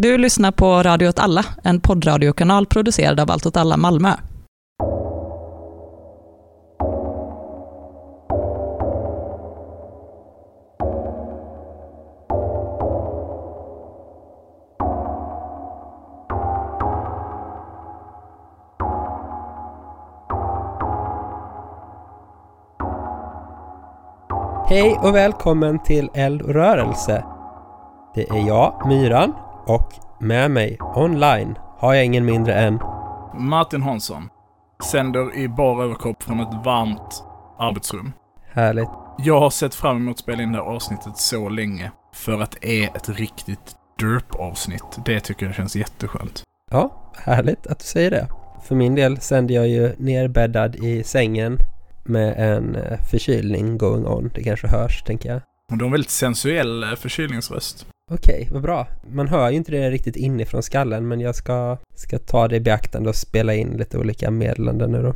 Du lyssnar på Radio åt alla, en poddradiokanal producerad av Allt åt alla Malmö. Hej och välkommen till Eld och rörelse. Det är jag, Myran, och med mig online har jag ingen mindre än Martin Hansson. Sänder i bar överkropp från ett varmt arbetsrum. Härligt. Jag har sett fram emot att spela in det här avsnittet så länge. För att det är ett riktigt derp-avsnitt. Det tycker jag känns jätteskönt. Ja, härligt att du säger det. För min del sänder jag ju nerbäddad i sängen med en eh, förkylning going on. Det kanske hörs, tänker jag. Och du har en väldigt sensuell eh, förkylningsröst. Okej, vad bra. Man hör ju inte det riktigt inifrån skallen, men jag ska, ska ta det i beaktande och spela in lite olika meddelanden nu då.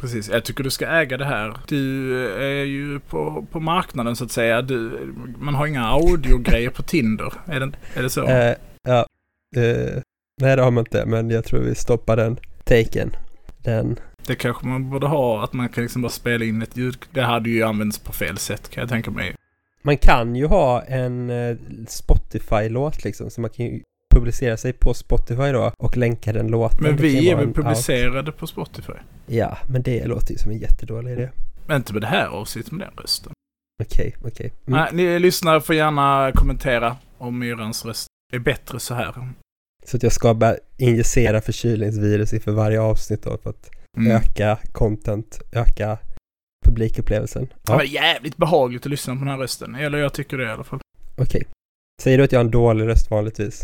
Precis, jag tycker du ska äga det här. Du är ju på, på marknaden så att säga. Du, man har inga audiogrejer på Tinder. Är det, är det så? Eh, ja, eh, nej det har man inte, men jag tror vi stoppar den taken. Den, Det kanske man borde ha, att man kan liksom bara spela in ett ljud. Det hade ju använts på fel sätt kan jag tänka mig. Man kan ju ha en eh, Spotify-låt liksom, så man kan ju publicera sig på Spotify då och länka den låten. Men vi är väl publicerade på Spotify? out. Ja, men det låter ju som en jättedålig idé. Men inte med det här avsnittet med den rösten. Okej, okej. Mm. Nej, ni lyssnare får gärna kommentera om Myrans röst är bättre så här. Så att jag ska bara injicera förkylningsvirus inför varje avsnitt då för att Mm. öka content, öka publikupplevelsen. Ja. Ja, men jävligt behagligt att lyssna på den här rösten. Eller jag tycker det i alla fall. okej. Säger du att jag har en dålig röst vanligtvis?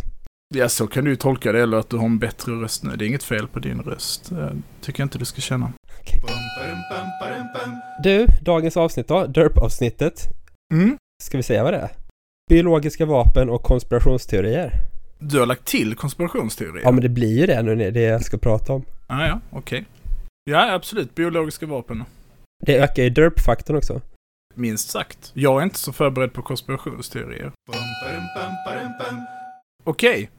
Ja, så kan du ju tolka det. Eller att du har en bättre röst nu. Det är inget fel på din röst. Eh, tycker jag inte du ska känna. Okej. Du, dagens avsnitt då, DERP-avsnittet. Mm. Ska vi säga vad det är? Biologiska vapen och konspirationsteorier. Du har lagt till konspirationsteorier? Ja, men det blir ju det nu, det det jag ska prata om. Ah, ja, okej. Ja, absolut. Biologiska vapen. Det ökar ju DERP-faktorn också. Minst sagt. Jag är inte så förberedd på konspirationsteorier. Okej.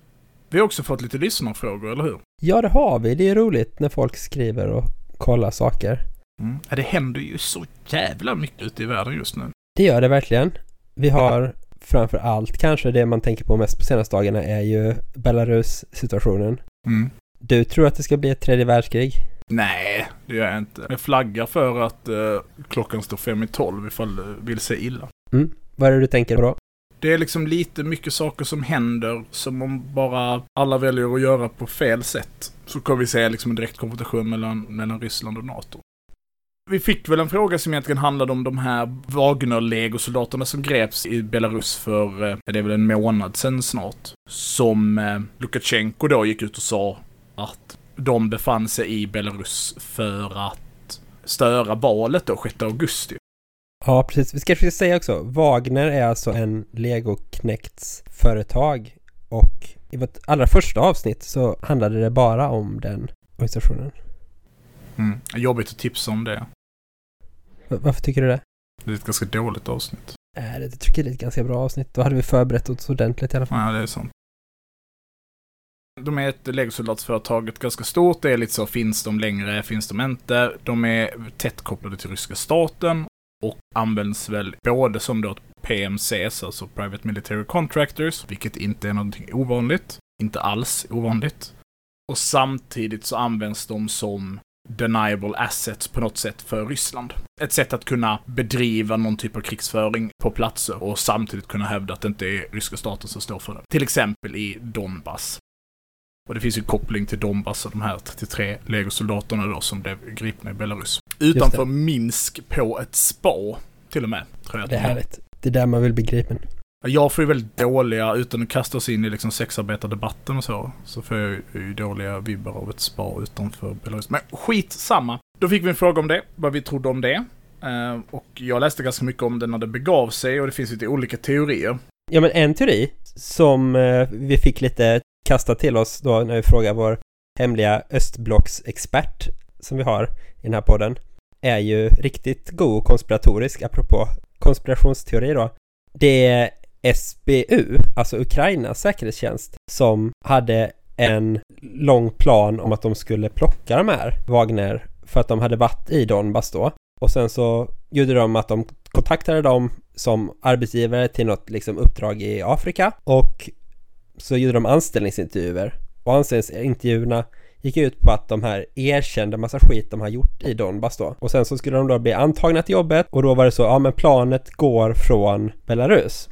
Vi har också fått lite lyssnarfrågor, eller hur? Ja, det har vi. Det är roligt när folk skriver och kollar saker. Mm. Ja, det händer ju så jävla mycket ute i världen just nu. Det gör det verkligen. Vi har framför allt kanske det man tänker på mest på senaste dagarna är ju Belarus-situationen. Mm. Du tror att det ska bli ett tredje världskrig? Nej, det gör jag inte. Jag flaggar för att eh, klockan står fem i tolv ifall du vill se illa. Vad är det du tänker på då? Det är liksom lite mycket saker som händer som om bara alla väljer att göra på fel sätt. Så kommer vi se liksom en direkt konfrontation mellan, mellan Ryssland och NATO. Vi fick väl en fråga som egentligen handlade om de här Wagner-legosoldaterna som greps i Belarus för, eh, det är väl en månad sedan snart. Som eh, Lukasjenko då gick ut och sa att de befann sig i Belarus för att störa valet då, 6 augusti. Ja, precis. Vi ska säga också, Wagner är alltså en Lego-knekts-företag och i vårt allra första avsnitt så handlade det bara om den organisationen. Mm. Jobbigt att tipsa om det. V- Varför tycker du det? Det är ett ganska dåligt avsnitt. Äh, det tycker jag är ett ganska bra avsnitt. Då hade vi förberett oss ordentligt i alla fall. Ja, det är sant. De är ett legosoldatsföretag, ett ganska stort. Det är lite så, finns de längre, finns de inte? De är tätt kopplade till ryska staten och används väl både som då PMCs, alltså Private Military Contractors, vilket inte är någonting ovanligt. Inte alls ovanligt. Och samtidigt så används de som deniable assets på något sätt för Ryssland. Ett sätt att kunna bedriva någon typ av krigsföring på platser och samtidigt kunna hävda att det inte är ryska staten som står för det. Till exempel i Donbass. Och det finns ju koppling till Donbass och de här 33 legosoldaterna då som blev gripna i Belarus. Utanför Minsk på ett spa, till och med. Tror jag Det är härligt. Det är där man vill bli gripen. jag får ju väldigt dåliga, utan att kasta oss in i liksom sexarbetardebatten och så, så får jag ju dåliga vibbar av ett spa utanför Belarus. Men skit samma. Då fick vi en fråga om det, vad vi trodde om det. Eh, och jag läste ganska mycket om det när det begav sig och det finns lite olika teorier. Ja, men en teori som eh, vi fick lite kastat till oss då när vi frågar vår hemliga östblocksexpert som vi har i den här podden är ju riktigt god och konspiratorisk apropå konspirationsteori då. Det är SBU, alltså Ukrainas säkerhetstjänst, som hade en lång plan om att de skulle plocka de här Wagner för att de hade varit i Donbass då. Och sen så gjorde de att de kontaktade dem som arbetsgivare till något liksom uppdrag i Afrika och så gjorde de anställningsintervjuer och anställningsintervjuerna gick ut på att de här erkände massa skit de har gjort i Donbass då. Och sen så skulle de då bli antagna till jobbet och då var det så, ja men planet går från Belarus.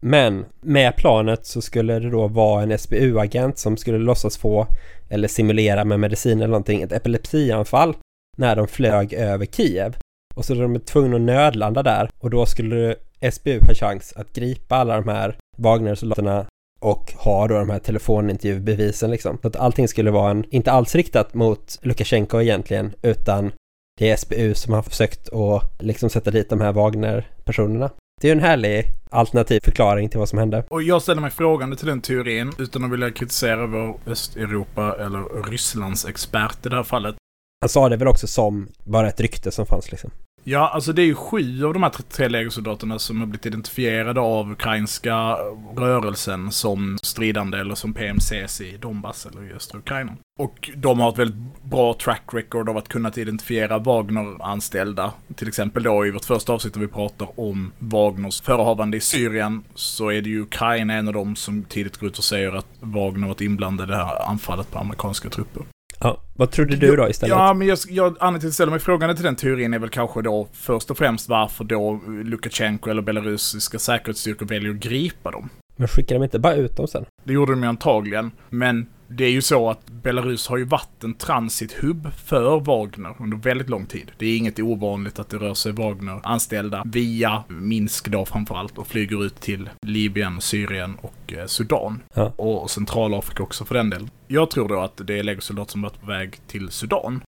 Men med planet så skulle det då vara en SBU-agent som skulle låtsas få eller simulera med medicin eller någonting ett epilepsianfall när de flög över Kiev. Och så är de tvungna att nödlanda där och då skulle SBU ha chans att gripa alla de här Wagner-soldaterna och ha då de här telefonintervjubevisen liksom. Så att allting skulle vara en, inte alls riktat mot Lukasjenko egentligen, utan det är SBU som har försökt att liksom sätta dit de här Wagner-personerna. Det är en härlig alternativ förklaring till vad som hände. Och jag ställer mig frågande till den teorin utan att vilja kritisera vår Östeuropa eller Rysslands expert i det här fallet. Han sa det väl också som bara ett rykte som fanns liksom. Ja, alltså det är ju sju av de här tre legosoldaterna som har blivit identifierade av ukrainska rörelsen som stridande eller som PMCs i Donbass eller i östra Ukraina. Och de har ett väldigt bra track record av att kunna identifiera Wagner-anställda. Till exempel då i vårt första avsnitt där vi pratar om Wagners förehavande i Syrien så är det ju Ukraina en av dem som tidigt går ut och säger att Wagner varit inblandad i det här anfallet på amerikanska trupper. Ja, vad trodde du då istället? Ja, men jag, jag, anledningen till att ställa mig frågan till den teorin är väl kanske då först och främst varför då Lukasjenko eller belarusiska säkerhetsstyrkor väljer att gripa dem. Men skickar de inte bara ut dem sen? Det gjorde de ju antagligen, men det är ju så att Belarus har ju varit en transithubb för Wagner under väldigt lång tid. Det är inget ovanligt att det rör sig Wagner-anställda via Minsk då framförallt och flyger ut till Libyen, Syrien och eh, Sudan. Ja. Och Centralafrika också för den delen. Jag tror då att det är legosoldater som varit på väg till Sudan.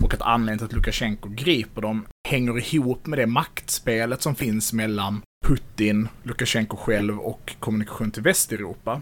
Och att anledningen till att Lukasjenko griper dem hänger ihop med det maktspelet som finns mellan Putin, Lukasjenko själv och kommunikation till Västeuropa.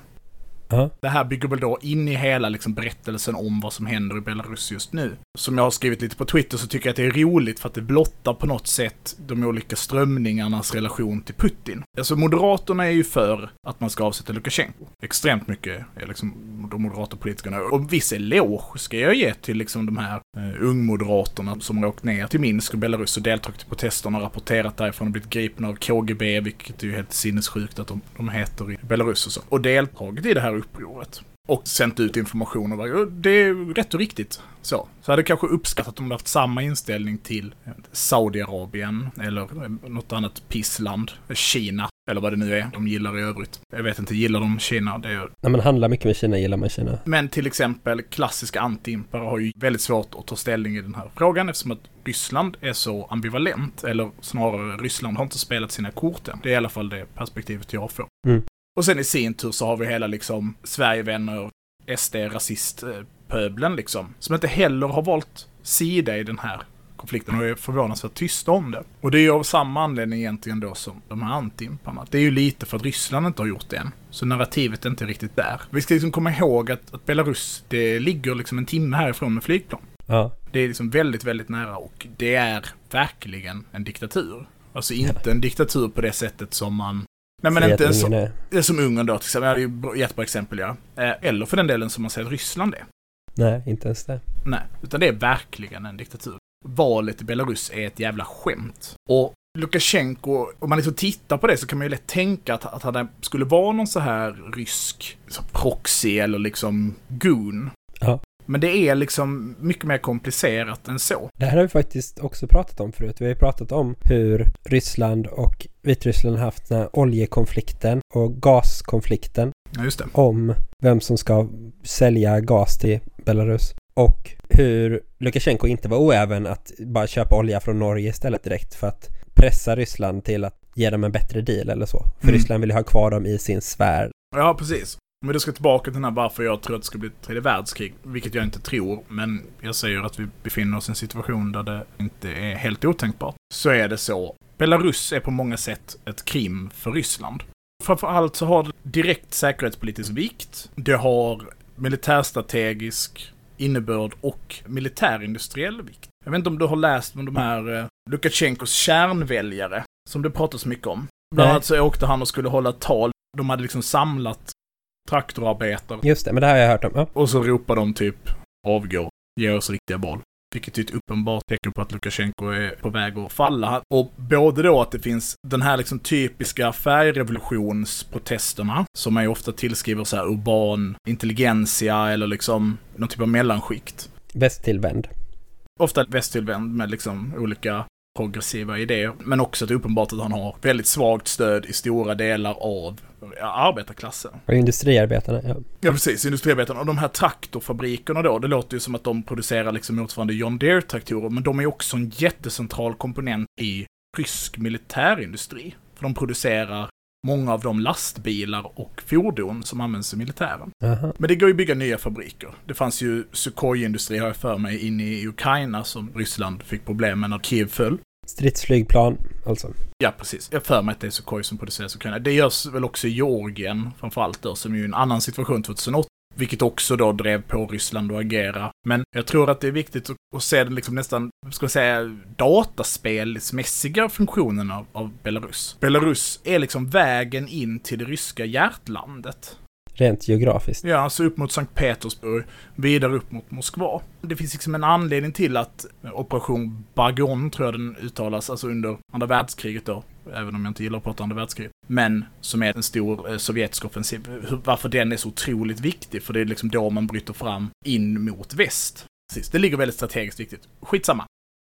Ja. Det här bygger väl då in i hela liksom berättelsen om vad som händer i Belarus just nu. Som jag har skrivit lite på Twitter så tycker jag att det är roligt för att det blottar på något sätt de olika strömningarnas relation till Putin. Alltså Moderaterna är ju för att man ska avsätta Lukasjenko. Extremt mycket är liksom de moderata politikerna. Och viss eloge ska jag ge till liksom de här eh, ungmoderaterna som har åkt ner till Minsk och Belarus och deltagit i protesterna och rapporterat därifrån och blivit gripna av KGB, vilket är ju helt sinnessjukt att de, de heter i Belarus och så. Och deltagit i det här upproret. Och sänt ut information och bara, det är rätt och riktigt. Så. Så hade jag kanske uppskattat om de haft samma inställning till Saudiarabien eller något annat pissland. Kina, eller vad det nu är de gillar i övrigt. Jag vet inte, gillar de Kina? Det är... När man handlar mycket med Kina gillar man Kina. Men till exempel klassiska antiimpare har ju väldigt svårt att ta ställning i den här frågan eftersom att Ryssland är så ambivalent. Eller snarare, Ryssland har inte spelat sina kort än. Det är i alla fall det perspektivet jag får. Mm. Och sen i sin tur så har vi hela liksom Sverigevänner, SD, rasistpöbeln liksom. Som inte heller har valt sida i den här konflikten och är förvånansvärt tysta om det. Och det är ju av samma anledning egentligen då som de här antimparna. Det är ju lite för att Ryssland inte har gjort det än. Så narrativet är inte riktigt där. Vi ska liksom komma ihåg att, att Belarus, det ligger liksom en timme härifrån med flygplan. Ja. Det är liksom väldigt, väldigt nära och det är verkligen en diktatur. Alltså inte en diktatur på det sättet som man... Nej men inte att en så, ingen är- det är som Ungern då till exempel. Ja, Det är ju bra- jättebra exempel ja. Eh, Eller för den delen som man säger att Ryssland är. Nej, inte ens det. Nej, utan det är verkligen en diktatur. Valet i Belarus är ett jävla skämt. Och Lukasjenko, om man liksom tittar på det så kan man ju lätt tänka att, att han skulle vara någon så här rysk så proxy eller liksom goon. Ja. Men det är liksom mycket mer komplicerat än så. Det här har vi faktiskt också pratat om förut. Vi har ju pratat om hur Ryssland och Vitryssland haft den här oljekonflikten och gaskonflikten Ja, just det. om vem som ska sälja gas till Belarus. Och hur Lukasjenko inte var oäven att bara köpa olja från Norge istället direkt för att pressa Ryssland till att ge dem en bättre deal eller så. För Mm. Ryssland vill ju ha kvar dem i sin sfär. Ja, precis. Vi då ska tillbaka till den här varför jag tror att det ska bli ett tredje världskrig, vilket jag inte tror, men jag säger att vi befinner oss i en situation där det inte är helt otänkbart, så är det så. Belarus är på många sätt ett krim för Ryssland. Framförallt så har det direkt säkerhetspolitisk vikt. Det har militärstrategisk innebörd och militärindustriell vikt. Jag vet inte om du har läst om de här eh, Lukasjenkos kärnväljare, som det pratas mycket om. Bland annat så åkte han och skulle hålla ett tal. De hade liksom samlat traktorarbetare. Just det, men det har jag hört om. Ja. Och så ropade de typ avgå, ge oss riktiga val. Vilket är ett uppenbart tecken på att Lukasjenko är på väg att falla. Och både då att det finns den här liksom typiska färgrevolutionsprotesterna, som man ju ofta tillskriver så här urban intelligensia eller liksom någon typ av mellanskikt. Västtillvänd. Ofta västtillvänd med liksom olika progressiva idéer. Men också att det är uppenbart att han har väldigt svagt stöd i stora delar av arbetarklassen. Och industriarbetarna, ja. Ja, precis. Industriarbetarna. Och de här traktorfabrikerna då, det låter ju som att de producerar liksom motsvarande John Deere-traktorer, men de är också en jättecentral komponent i rysk militärindustri. För de producerar många av de lastbilar och fordon som används i militären. Aha. Men det går ju att bygga nya fabriker. Det fanns ju Sukhoi-industri, har jag för mig, inne i Ukraina som Ryssland fick problem med när Kiev föll. Stridsflygplan, alltså. Ja, precis. Jag för mig att det är Sukhoi som produceras i Ukraina. Det görs väl också i Georgien, framförallt då, som är ju en annan situation 2008. Vilket också då drev på Ryssland att agera. Men jag tror att det är viktigt att, att se den liksom nästan, ska jag säga, dataspelsmässiga funktionen av, av Belarus. Belarus är liksom vägen in till det ryska hjärtlandet. Rent geografiskt. Ja, alltså upp mot Sankt Petersburg, vidare upp mot Moskva. Det finns liksom en anledning till att Operation Bagon, tror jag den uttalas, alltså under andra världskriget då, även om jag inte gillar att prata andra världskriget, men som är en stor eh, sovjetisk offensiv. Varför den är så otroligt viktig, för det är liksom då man bryter fram in mot väst. Precis, det ligger väldigt strategiskt viktigt. Skitsamma.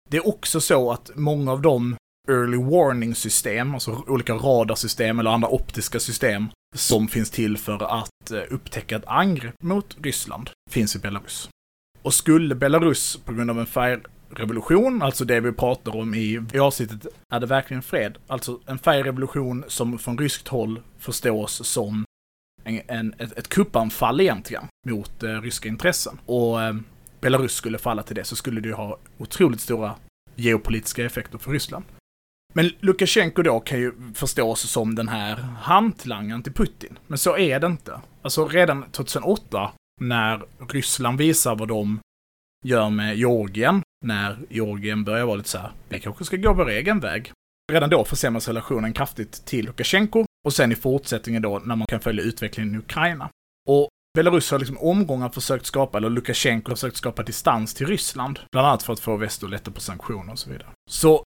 Det är också så att många av de early warning system, alltså olika radarsystem eller andra optiska system som finns till för att eh, upptäcka ett angrepp mot Ryssland, finns i Belarus. Och skulle Belarus på grund av en färgrevolution, alltså det vi pratar om i, i avsnittet, är det verkligen fred? Alltså en färgrevolution som från ryskt håll förstås som en, en, ett, ett kuppanfall egentligen mot eh, ryska intressen. Och eh, Belarus skulle falla till det så skulle det ju ha otroligt stora geopolitiska effekter för Ryssland. Men Lukasjenko då kan ju förstås som den här hantlangaren till Putin. Men så är det inte. Alltså redan 2008, när Ryssland visar vad de gör med Georgien, när Georgien börjar vara lite så här, vi kanske ska gå vår egen väg. Redan då försämras relationen kraftigt till Lukasjenko och sen i fortsättningen då när man kan följa utvecklingen i Ukraina. Och Belarus har liksom omgångar försökt skapa, eller Lukasjenko har försökt skapa distans till Ryssland. Bland annat för att få väst att lätta på sanktioner och så vidare. Så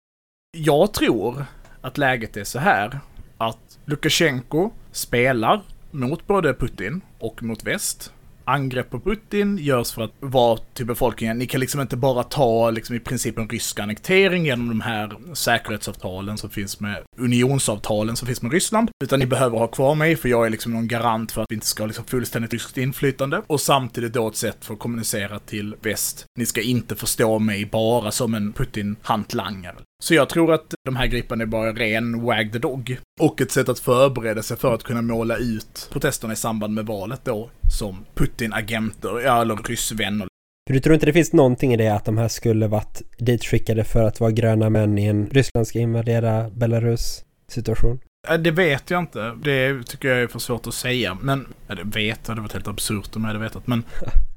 jag tror att läget är så här att Lukasjenko spelar mot både Putin och mot väst. Angrepp på Putin görs för att vara till befolkningen, ni kan liksom inte bara ta liksom i princip en rysk annektering genom de här säkerhetsavtalen som finns med unionsavtalen som finns med Ryssland, utan ni behöver ha kvar mig för jag är liksom någon garant för att vi inte ska ha liksom fullständigt ryskt inflytande och samtidigt då ett sätt för att kommunicera till väst. Ni ska inte förstå mig bara som en Putin-hantlangare. Så jag tror att de här gripparna är bara ren wag the dog. Och ett sätt att förbereda sig för att kunna måla ut protesterna i samband med valet då som Putin-agenter, ja, eller ryssvänner. För du tror inte det finns någonting i det att de här skulle varit ditskickade för att vara gröna män i en Ryssland ska invadera Belarus situation? Det vet jag inte. Det tycker jag är för svårt att säga. Men, ja, det vet jag, det hade varit helt absurt om jag hade vetat. Men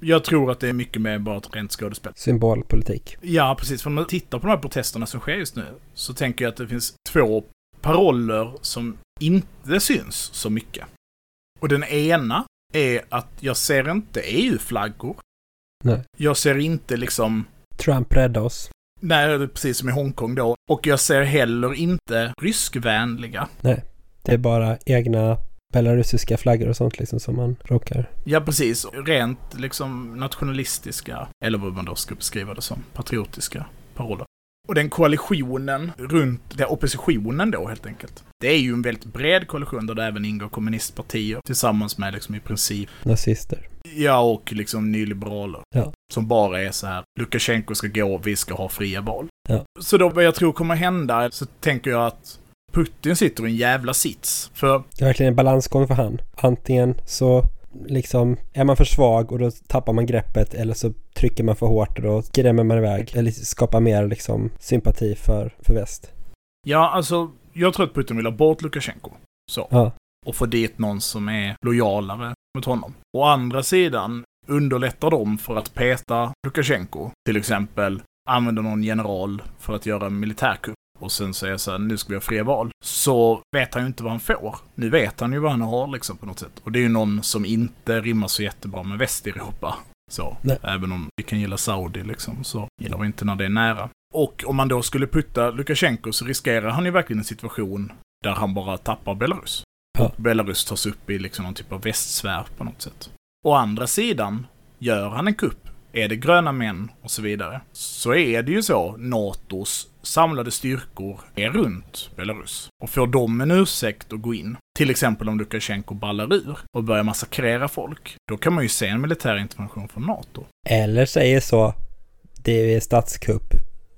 jag tror att det är mycket mer bara ett rent skådespel. Symbolpolitik. Ja, precis. För om man tittar på de här protesterna som sker just nu så tänker jag att det finns två paroller som inte syns så mycket. Och den ena är att jag ser inte EU-flaggor. Nej. Jag ser inte liksom, Trump rädda oss. nej, precis som i Hongkong då. Och jag ser heller inte ryskvänliga. Det är bara egna belarusiska flaggor och sånt liksom som man råkar... Ja, precis. Rent liksom nationalistiska, eller vad man då ska beskriva det som, patriotiska paroller. Och den koalitionen runt, är oppositionen då helt enkelt. Det är ju en väldigt bred koalition där det även ingår kommunistpartier tillsammans med liksom i princip, Nazister. ja och liksom nyliberaler. Ja. Som bara är så här, Lukasjenko ska gå, vi ska ha fria val. Ja. Så då vad jag tror kommer hända, så tänker jag att Putin sitter i en jävla sits. För Det är verkligen en balansgång för han. Antingen så liksom är man för svag och då tappar man greppet eller så trycker man för hårt och då skrämmer man iväg eller skapar mer liksom sympati för, för väst. Ja, alltså, jag tror att Putin vill ha bort Lukasjenko. Så. Ja. Och få dit någon som är lojalare mot honom. Å andra sidan underlättar de för att peta Lukasjenko. Till exempel använder någon general för att göra en militärkupp. Och sen säger så här, nu ska vi ha fria val, så vet han ju inte vad han får. Nu vet han ju vad han har liksom på något sätt. Och det är ju någon som inte rimmar så jättebra med Västeuropa. Så, Nej. även om vi kan gilla Saudi liksom, så gillar vi inte när det är nära. Och om man då skulle putta Lukasjenko så riskerar han ju verkligen en situation där han bara tappar Belarus. Ja. Och Belarus tas upp i liksom någon typ av västsfär på något sätt. Å andra sidan, gör han en kupp, är det gröna män och så vidare, så är det ju så NATOs samlade styrkor är runt Belarus. Och får de en ursäkt att gå in, till exempel om Lukasjenko ballar ur och börjar massakrera folk, då kan man ju se en militär intervention från NATO. Eller säger så, det är statskupp,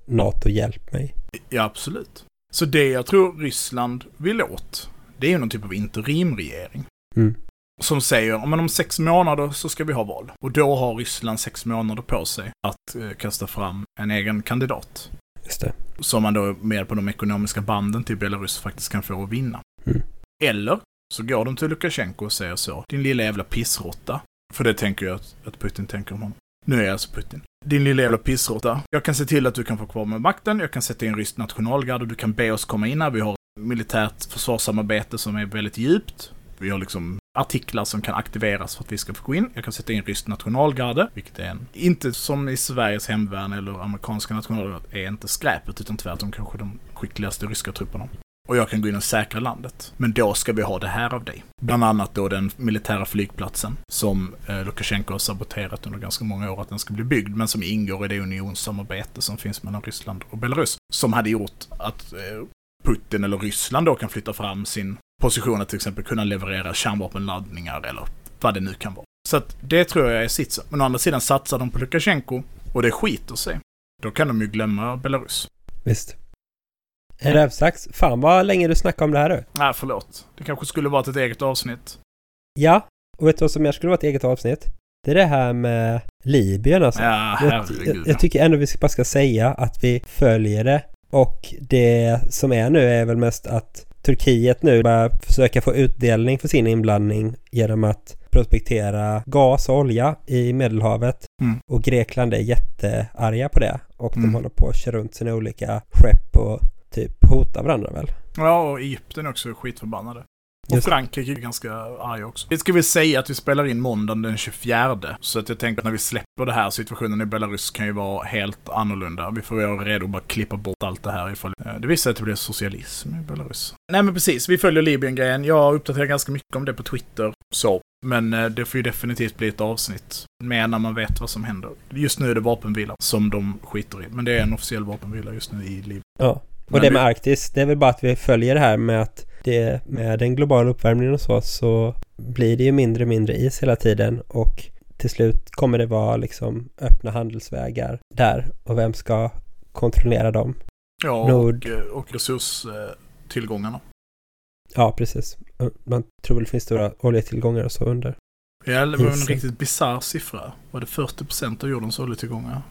NATO hjälp mig. Ja, absolut. Så det jag tror Ryssland vill åt, det är ju någon typ av interimregering. Mm. Som säger, om om sex månader så ska vi ha val. Och då har Ryssland sex månader på sig att eh, kasta fram en egen kandidat. Just det. Som man då med på de ekonomiska banden till Belarus faktiskt kan få att vinna. Mm. Eller så går de till Lukasjenko och säger så, din lilla jävla pissråtta. För det tänker jag att, att Putin tänker om honom. Nu är jag alltså Putin. Din lilla jävla pissråtta. Jag kan se till att du kan få kvar med makten, jag kan sätta in ryskt nationalgard och du kan be oss komma in här. Vi har militärt försvarssamarbete som är väldigt djupt. Vi har liksom artiklar som kan aktiveras för att vi ska få gå in. Jag kan sätta in ryskt nationalgarde, vilket är en, inte som i Sveriges hemvärn eller amerikanska nationalgardet, är inte skräpet utan tvärtom kanske de skickligaste ryska trupperna. Och jag kan gå in och säkra landet. Men då ska vi ha det här av dig. Bland annat då den militära flygplatsen som eh, Lukasjenko har saboterat under ganska många år att den ska bli byggd, men som ingår i det unionssamarbete som finns mellan Ryssland och Belarus. Som hade gjort att eh, Putin eller Ryssland då kan flytta fram sin position att till exempel kunna leverera kärnvapenladdningar eller vad det nu kan vara. Så att det tror jag är sitsen. Men å andra sidan satsar de på Lukasjenko och det skiter sig. Då kan de ju glömma Belarus. Visst. En rävsax. Fan vad länge du snackar om det här du. Nej, förlåt. Det kanske skulle varit ett eget avsnitt. Ja, och vet du vad som mer skulle vara ett eget avsnitt? Det är det här med Libyen alltså. Ja, jag, herregud. jag, jag tycker ändå vi ska- bara ska säga att vi följer det. Och det som är nu är väl mest att Turkiet nu börjar försöka få utdelning för sin inblandning genom att prospektera gas och olja i Medelhavet. Mm. Och Grekland är jättearga på det. Och Mm. de håller på att köra runt sina olika skepp och typ hota varandra väl. Ja, och Egypten är också skitförbannade. Och Just. Frankrike är ganska arga också. Det ska vi säga att vi spelar in måndagen den 24. Så att jag tänker att när vi släpper det här, situationen i Belarus kan ju vara helt annorlunda. Vi får vara redo att bara klippa bort allt det här ifall eh, det visar att det blir socialism i Belarus. Nej men precis, vi följer Libyen-grejen. Jag uppdaterar ganska mycket om det på Twitter. Så. Men eh, det får ju definitivt bli ett avsnitt. Mer när man vet vad som händer. Just nu är det vapenvila som de skiter i. Men det är en officiell vapenvila just nu i Libyen. Ja. Och Men det vi- med Arktis, det är väl bara att vi följer det här med att det med den globala uppvärmningen och så, så blir det ju mindre och mindre is hela tiden och till slut kommer det vara liksom öppna handelsvägar där och vem ska kontrollera dem? Ja, Nord. och, eh, och resurstillgångarna. Ja, precis. Man tror väl det finns stora oljetillgångar och så under. Ja, det var en riktigt bisarr siffra. Var det 40% av jordens oljetillgångar?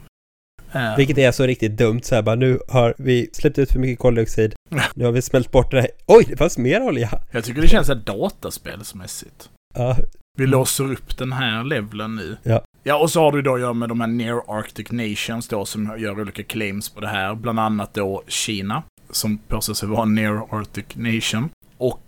Eh, Vilket är så riktigt dumt så här bara nu har vi släppt ut för mycket koldioxid. Nu har vi smält bort det här. Oj, det fanns mer olja! Jag tycker det känns så här dataspelsmässigt. Ja, Vi låser upp den här levelen nu. Ja. Ja, och så har du då att göra med de här Near Arctic Nations då som gör olika claims på det här. Bland annat då Kina, som påstår sig vara Near Arctic Nation. Och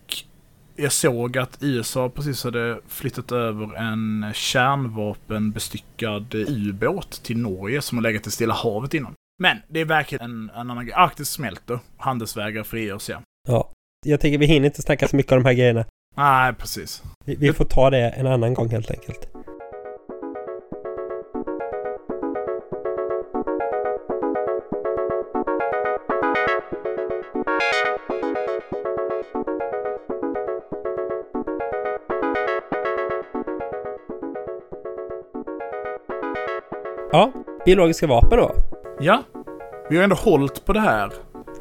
jag såg att USA precis hade flyttat över en kärnvapenbestyckad ubåt till Norge som har legat i Stilla havet innan. Men det är verkligen en, en annan grej. Arktis smälter, handelsvägar frigörs ja. ja. Jag tänker vi hinner inte snacka så mycket om de här grejerna. Nej, precis. Vi, vi får ta det en annan gång helt enkelt. Ja, biologiska vapen då. Ja, vi har ändå hållit på det här.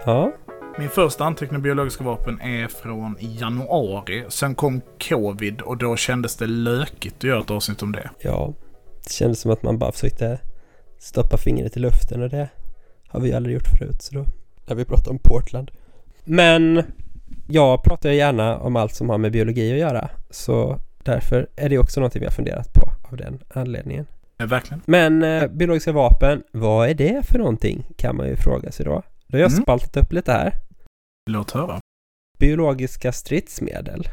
Ja, Min första anteckning av biologiska vapen är från januari. Sen kom covid och då kändes det lökigt att göra ett avsnitt om det. ja. Det kändes som att man bara försökte stoppa fingret i luften och det har vi aldrig gjort förut. Så då, när vi pratade om Portland. Men jag pratar gärna om allt som har med biologi att göra. Så därför är det också någonting vi har funderat på av den anledningen. Ja, verkligen. Men eh, biologiska vapen, vad är det för någonting? Kan man ju fråga sig då. Då har jag Mm. spaltat upp lite här. Låt höra. Biologiska stridsmedel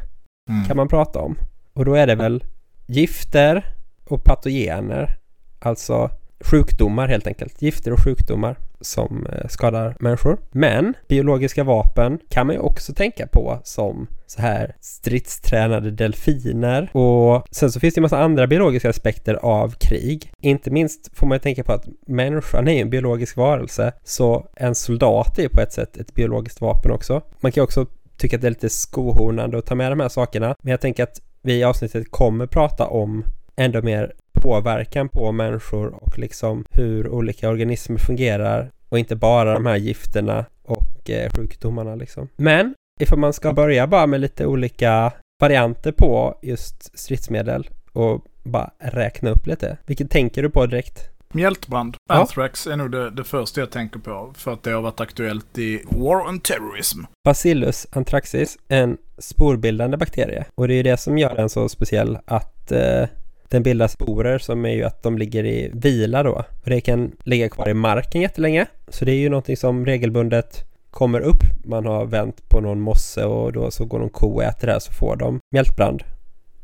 Mm. kan man prata om. Och då är det väl gifter och patogener. Alltså sjukdomar helt enkelt. Gifter och sjukdomar som eh, skadar människor. Men biologiska vapen kan man ju också tänka på som så här stridstränade delfiner. Och sen så finns det ju massa andra biologiska aspekter av krig. Inte minst får man ju tänka på att människan är ju en biologisk varelse. Så en soldat är ju på ett sätt ett biologiskt vapen också. Man kan ju också tycka att det är lite skohornande att ta med de här sakerna. Men jag tänker att vi i avsnittet kommer prata om ändå mer påverkan på människor och liksom hur olika organismer fungerar och inte bara de här gifterna och eh, sjukdomarna liksom. Men ifall man ska börja bara med lite olika varianter på just stridsmedel och bara räkna upp lite. Vilket tänker du på direkt? Mjältbrand, Ja. anthrax, är nog det, det första jag tänker på. För att det har varit aktuellt i War on Terrorism. Bacillus anthracis är en sporbildande bakterie och det är ju det som gör den så speciell att eh, den bildar sporer som är ju att de ligger i vila då. Och det kan ligga kvar i marken jättelänge. Så det är ju någonting som regelbundet kommer upp. Man har vänt på någon mosse och då så går någon ko och äter det här så får de mjältbrand.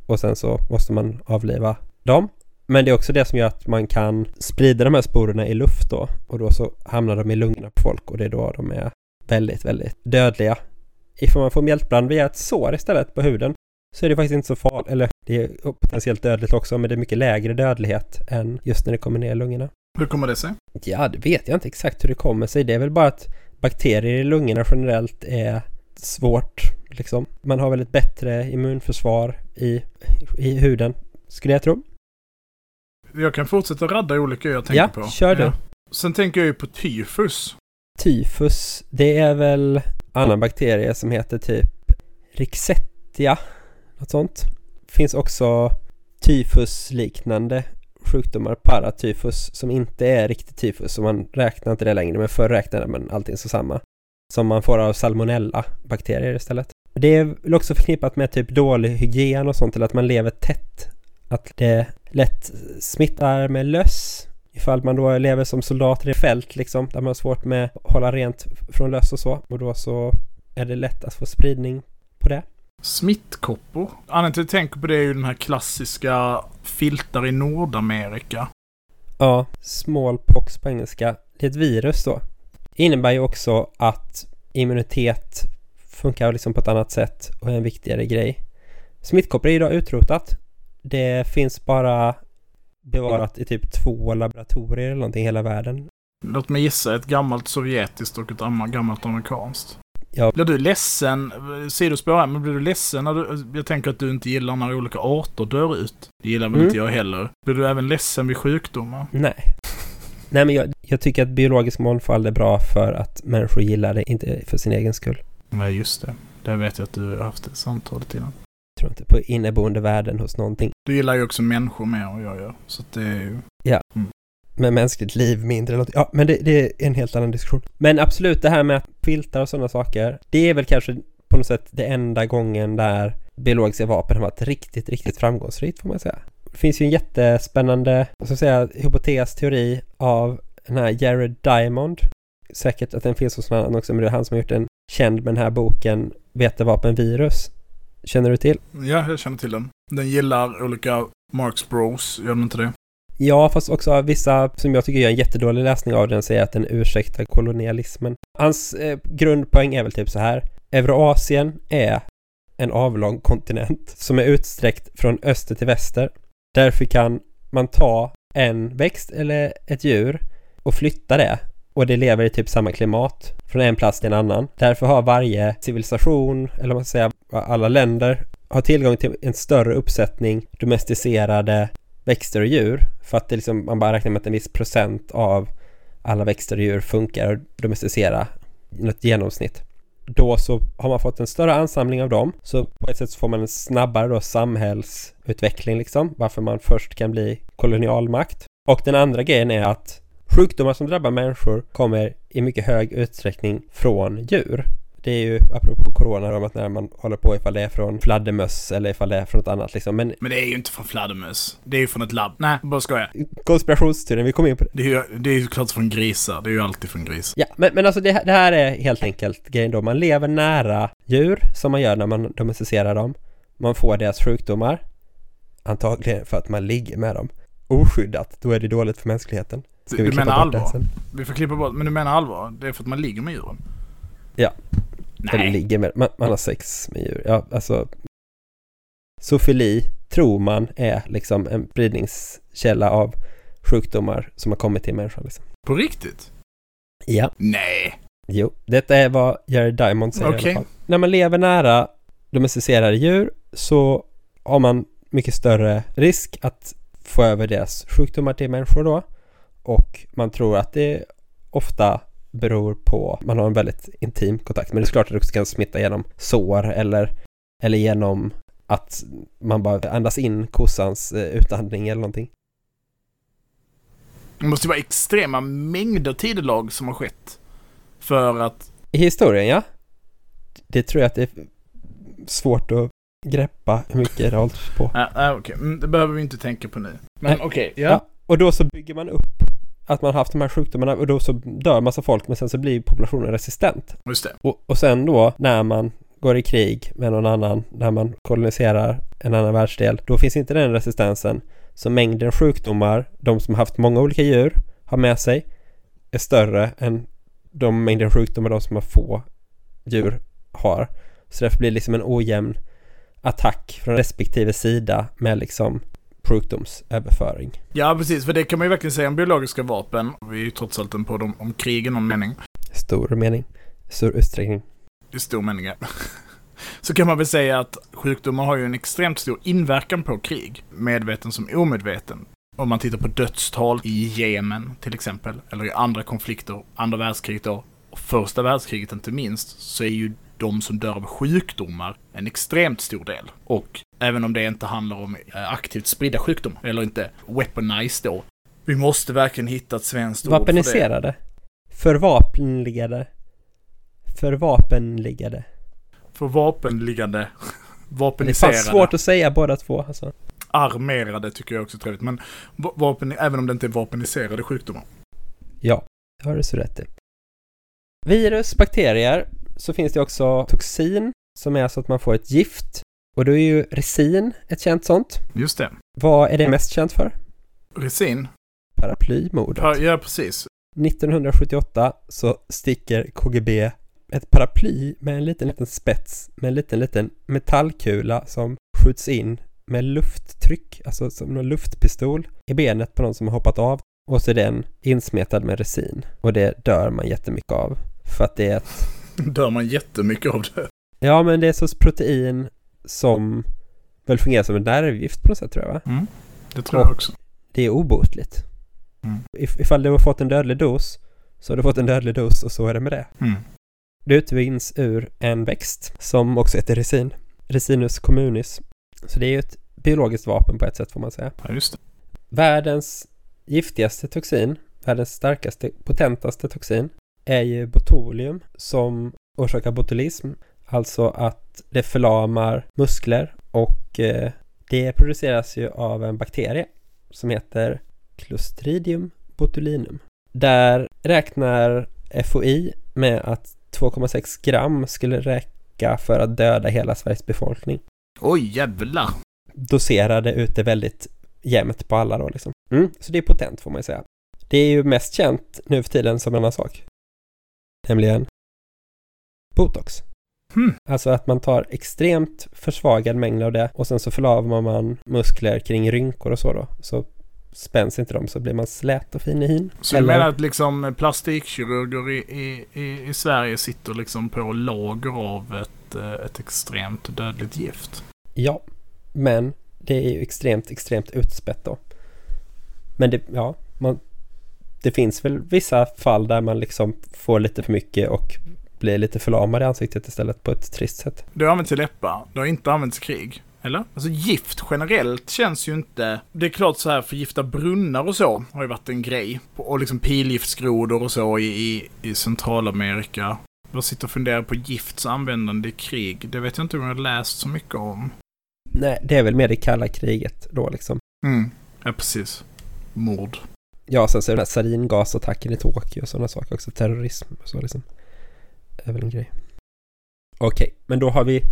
Och sen så måste man avliva dem. Men det är också det som gör att man kan sprida de här sporerna i luft då. Och då så hamnar de i lungorna på folk och det är då de är väldigt, väldigt dödliga. Ifall man får mjältbrand via ett sår istället på huden så är det faktiskt inte så farligt, eller det är potentiellt dödligt också, men det är mycket lägre dödlighet än just när det kommer ner i lungorna. Hur kommer det sig? Ja, det vet jag inte exakt hur det kommer sig. Det är väl bara att bakterier i lungorna generellt är svårt, liksom. Man har väl ett bättre immunförsvar i, i huden, skulle jag tro. Jag kan fortsätta radda olika jag tänker Ja, på. kör du. Sen tänker jag ju på tyfus. Tyfus, det är väl annan bakterie som heter typ Rixettia, något sånt. Finns också tyfusliknande sjukdomar, paratyfus, som inte är riktigt tyfus, så man räknar inte det längre, men förr räknade man allting som samma. Som man får av salmonella-bakterier istället. Det är väl också förknippat med typ dålig hygien och sånt, eller att man lever tätt. Att det lätt smittar med löss Ifall man då lever som soldater i fält liksom, där man har svårt med att hålla rent från löss och så. Och då så är det lätt att få spridning på det. Smittkoppor. Anledningen till att jag tänker på det är ju den här klassiska filtar i Nordamerika. Ja, smallpox på engelska. Det är ett virus då. Det innebär ju också att immunitet funkar liksom på ett annat sätt och är en viktigare grej. Smittkoppor är idag utrotat. Det finns bara bevarat i typ två laboratorier eller någonting i hela världen. Låt mig gissa, ett gammalt sovjetiskt och ett amma- gammalt amerikanskt. Ja. Blir du ledsen, sidospår här, men blir du ledsen när du, jag tänker att du inte gillar när olika arter dör ut. Det gillar väl Mm. inte jag heller. Blir du även ledsen vid sjukdomar? Nej. Nej men jag, jag tycker att biologisk mångfald är bra för att människor gillar det, inte för sin egen skull. Nej, just det. Det vet jag att du har haft ett samtal innan. Jag tror inte på inneboende värden hos någonting. Du gillar ju också människor mer än jag gör. Så att det är ju... Med mänskligt liv mindre eller något. Ja, men det, det är en helt annan diskussion. Men absolut, det här med att filtar och sådana saker. Det är väl kanske på något sätt det enda gången där biologiska vapen har varit riktigt, riktigt framgångsrikt får man säga. Det finns ju en jättespännande, vad ska jag säga, hypotes, teori av den här Jared Diamond. Säkert att den finns hos någon annan också, men det är han som har gjort den känd med den här boken Vetevapenvirus. Känner du till? Ja, jag känner till den. Den gillar olika Marx Bros, gör den inte det? Ja, fast också vissa som jag tycker gör en jättedålig läsning av den säger att den ursäktar kolonialismen. Hans eh, grundpoäng är väl typ så här. Eurasien är en avlång kontinent som är utsträckt från öster till väster. Därför kan man ta en växt eller ett djur och flytta det och det lever i typ samma klimat från en plats till en annan. Därför har varje civilisation, eller vad man ska säga, alla länder har tillgång till en större uppsättning domesticerade växter och djur för att det liksom, man bara räknar med att en viss procent av alla växter och djur funkar och domesticera något genomsnitt. Då så har man fått en större ansamling av dem så på ett sätt så får man en snabbare då samhällsutveckling liksom varför man först kan bli kolonialmakt. Och den andra grejen är att sjukdomar som drabbar människor kommer i mycket hög utsträckning från djur. Det är ju apropå corona om att när man håller på ifall det är från fladdermöss eller ifall det är från något annat liksom. Men Men det är ju inte från fladdermöss. Det är ju från ett labb. Nej, bara skojar. konspirationsteorin, vi kommer in på det. Det är ju det är ju klart från grisar. Det är ju alltid från grisar. Ja, men, men alltså det, det här är helt enkelt grejen då. Man lever nära djur som man gör när man domesticerar dem. Man får deras sjukdomar. Antagligen för att man ligger med dem. Oskyddat, då är det dåligt för mänskligheten. Ska Du- menar allvar? Vi får klippa bort, men du menar allvar? Det är för att man ligger med djuren? Ja. Eller Nej. ligger med, man, man har sex med djur. Ja, alltså. Zoofili tror man är liksom en spridningskälla av sjukdomar som har kommit till människan. Liksom. På riktigt? Ja, Nej. jo. Detta är vad Jerry Diamond säger i Okej. alla fall. När man lever nära domesticerade djur så har man mycket större risk att få över deras sjukdomar till människor då. Och man tror att det ofta beror på, man har en väldigt intim kontakt. Men det är klart att det också kan smitta genom sår eller, eller genom att man bara andas in kossans eh, utandning eller någonting. Det måste ju vara extrema mängder tidelag som har skett. För att... I historien, ja. Det tror jag att det är svårt att greppa hur mycket det har hållits på. Nej okej. Mm, det behöver vi inte tänka på nu. Men okej, Ja. ja. Och då så bygger man upp att man haft de här sjukdomarna och då så dör massa folk men sen så blir populationen resistent. Just det. Och, och sen då när man går i krig med någon annan, när man koloniserar en annan världsdel, då finns inte den resistensen. Så mängden sjukdomar, de som har haft många olika djur har med sig, är större än de mängden sjukdomar de som har få djur har. Så därför blir det liksom en ojämn attack från respektive sida med liksom sjukdomsöverföring. Ja, precis. För det kan man ju verkligen säga om biologiska vapen. Vi är ju trots allt en podd om, om krig i någon mening. Stor mening. Stor utsträckning. I stor mening, ja. Så kan man väl säga att sjukdomar har ju en extremt stor inverkan på krig. Medveten som omedveten. Om man tittar på dödstal i Jemen till exempel, eller i andra konflikter, andra världskriget då, och första världskriget inte minst, så är ju de som dör av sjukdomar en extremt stor del. Och även om det inte handlar om eh, aktivt spridda sjukdomar, eller inte weaponized då. Vi måste verkligen hitta ett svenskt ord för det. Vapeniserade. Förvapenligade. Förvapenligade. För vapenliggande. Det är Vapeniserade. svårt att säga båda två alltså. Armerade tycker jag också är trevligt. Men va- vapen, även om det inte är vapeniserade sjukdomar. Ja, det har du så rätt i. Virus, bakterier, så finns det också toxin som är så att man får ett gift. Och då är ju resin ett känt sånt. Just det. Vad är det mest känt för? Resin. Paraplymordet. Ja, ja, precis. 1978 så sticker KGB ett paraply med en liten, liten spets med en liten, liten metallkula som skjuts in med lufttryck, alltså som en luftpistol i benet på någon som har hoppat av och så är den insmetad med resin och det dör man jättemycket av för att det är ett, Dör man jättemycket av det. ja men det är så protein som väl fungerar som ett nervgift på något sätt tror jag va? Mm. Det tror jag också. Det är obotligt. Mm. If, ifall du har fått en dödlig dos så har du fått en dödlig dos och så är det med det. Mm. Det utvinns ur en växt som också heter resin. Resinus communis. Så det är ju ett biologiskt vapen på ett sätt får man säga. Ja, just det. Världens giftigaste toxin, världens starkaste, potentaste toxin är ju botulium som orsakar botulism. Alltså att det förlamar muskler och eh, det produceras ju av en bakterie som heter Clostridium botulinum. Där räknar FOI med att 2,6 gram skulle räcka för att döda hela Sveriges befolkning. Oj, jävlar. Doserade ut det väldigt jämnt på alla då liksom. Mm, så det är potent får man ju säga. Det är ju mest känt nu för tiden som en annan sak. Nämligen botox. Hmm. Alltså att man tar extremt försvagad mängd av det och sen så förlamar man muskler kring rynkor och så då. Så spänns inte de så blir man slät och fin i hyn. Så du menar att liksom plastikkirurger i, i, i, i Sverige sitter liksom på lager av ett, eh, ett extremt dödligt gift? Ja, men det är ju extremt, extremt utspätt då. Men det, ja, man, det finns väl vissa fall där man liksom får lite för mycket och blir lite förlamad i ansiktet istället på ett trist sätt. Det har använts i läppar. Det har inte använts i krig. Eller? Alltså gift generellt känns ju inte... Det är klart så här förgifta brunnar och så har ju varit en grej. Och liksom pilgiftsgrodor och så i, i, i Centralamerika. Jag sitter och funderar på gifts användande i krig. Det vet jag inte om jag har läst så mycket om. Nej, det är väl mer det kalla kriget då liksom. Mm. Ja, precis. Mord. Ja, sen så är det den här saringasattacken i Tokyo och sådana saker också. Terrorism och så liksom. Är väl en grej. Okej, men då har vi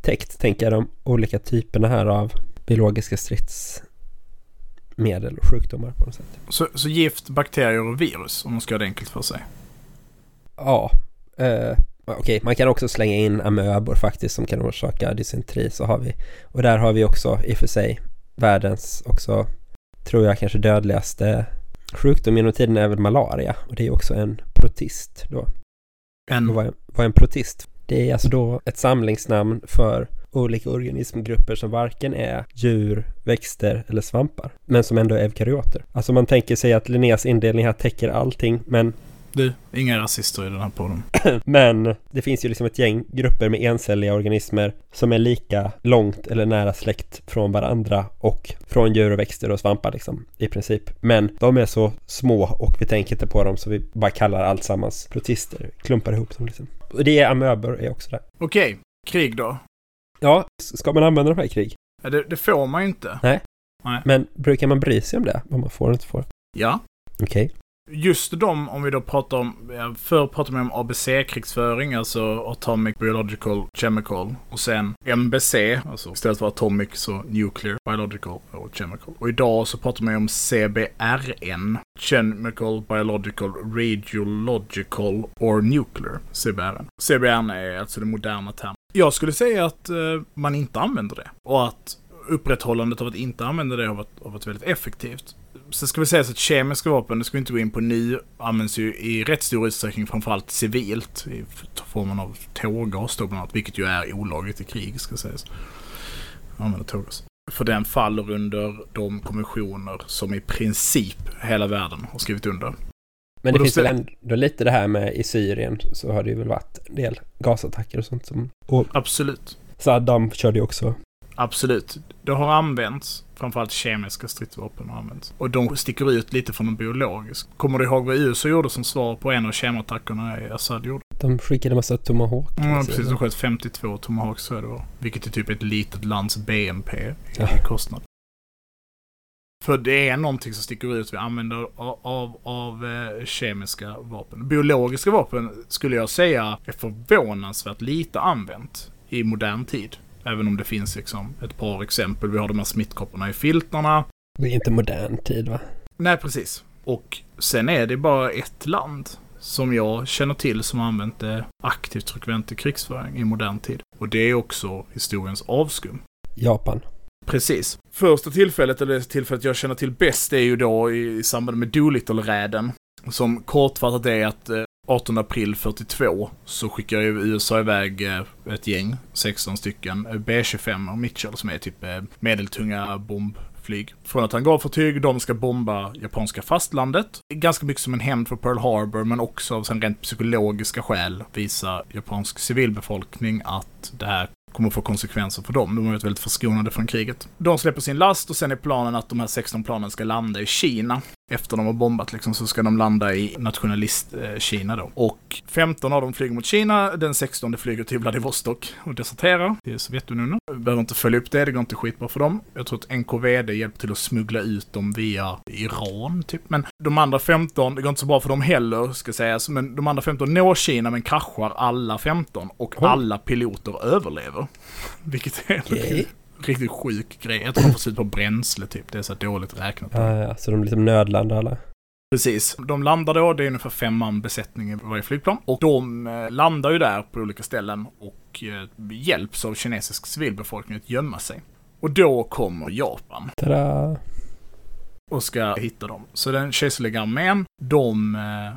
täckt, tänker jag, de olika typerna här av biologiska stridsmedel och sjukdomar på något sätt. Så, så gift, bakterier och virus, om man ska göra det enkelt för sig. Ja, eh, okej, man kan också slänga in amöbor faktiskt som kan orsaka dysenteri, så har vi. Och där har vi också i och för sig världens också, tror jag, kanske dödligaste sjukdom genom tiden är väl malaria och det är också en protist då. En, vad, är- vad är en protist? Det är alltså då ett samlingsnamn för olika organismgrupper som varken är djur, växter eller svampar, men som ändå är eukaryoter. Alltså man tänker sig att Linnés indelning här täcker allting, men, du, inga rasister i den här podden. men det finns ju liksom ett gäng grupper med encelliga organismer som är lika långt eller nära släkt från varandra och från djur och växter och svampar liksom i princip. Men de är så små och vi tänker inte på dem så vi bara kallar alltsammans protister, klumpar ihop dem liksom. Och det är amöbor är också där. Okej, krig då. Ja, ska man använda de här i krig? Ja, det, det får man ju inte. Men brukar man bry sig om det? Vad man får och inte får? Ja. Okej. Just de, om vi då pratar om, förr pratade man om ABC-krigsföring, alltså Atomic Biological Chemical. Och sen MBC, alltså istället för Atomic så Nuclear Biological och Chemical. Och idag så pratar man ju om CBRN, Chemical Biological Radiological or Nuclear, CBRN. CBRN är alltså den moderna termen. Jag skulle säga att eh, man inte använder det. Och att upprätthållandet av att inte använda det har varit, har varit väldigt effektivt. Sen ska vi säga så att kemiska vapen, det ska vi inte gå in på nu, används ju i rätt stor utsträckning framförallt civilt. I formen av tårgas då bland annat, vilket ju är olagligt i krig ska sägas. Använda tårgas. För den faller under de konventioner som i princip hela världen har skrivit under. Men det finns väl ändå lite det här med i Syrien så har det ju väl varit en del gasattacker och sånt som... Och Absolut. Saddam körde ju också. Absolut. Det har använts. Framförallt kemiska stridsvapen har använts. Och de sticker ut lite från de biologiska. Kommer du ihåg vad USA gjorde som svar på en av kemattackerna Assad gjorde? De skickade massa tomahawk. Ja, precis. De sköt 52 Tomahawks tror jag det var. Vilket är typ ett litet lands BNP i Ja. kostnad. För det är någonting som sticker ut vid användande av, av, av eh, kemiska vapen. Biologiska vapen skulle jag säga är förvånansvärt lite använt i modern tid. Även om det finns liksom ett par exempel. Vi har de här smittkopporna i filtarna. Det är inte modern tid va? Nej, precis. Och sen är det bara ett land som jag känner till som har använt det aktivt frekvent i krigsföring i modern tid. Och det är också historiens avskum. Japan. Precis. Första tillfället, eller det tillfället jag känner till bäst, är ju då i, i samband med Doolittle-räden. Som kortfattat är att eh, 18 april 42 så skickar ju USA iväg eh, ett gäng, 16 stycken, eh, B-25 och Mitchell som är typ eh, medeltunga bombflyg. Från ett hangarfartyg, de ska bomba japanska fastlandet. Ganska mycket som en hämnd för Pearl Harbor, men också av sen rent psykologiska skäl visa japansk civilbefolkning att det här kommer få konsekvenser för dem. De har varit väldigt förskonade från kriget. De släpper sin last och sen är planen att de här 16 planen ska landa i Kina. Efter de har bombat liksom så ska de landa i nationalist-Kina då. Och 15 av dem flyger mot Kina, den 16 flyger till Vladivostok och deserterar till Sovjetunionen. Behöver inte följa upp det, det går inte skitbra för dem. Jag tror att NKVD hjälper till att smuggla ut dem via Iran, typ. Men de andra 15, det går inte så bra för dem heller, ska sägas. Men de andra 15 når Kina men kraschar alla 15 och Oj. alla piloter överlever. Vilket är Okej. Riktigt sjuk grej. Jag tror de får slut på bränsle typ. Det är så dåligt räknat. Ja, ja, så de liksom nödlandar alla. Precis. De landar då, det är ungefär fem man besättning i varje flygplan. Och de eh, landar ju där på olika ställen och eh, hjälps av kinesisk civilbefolkning att gömma sig. Och då kommer Japan Tada! och ska hitta dem. Så den kejserliga armén, de eh,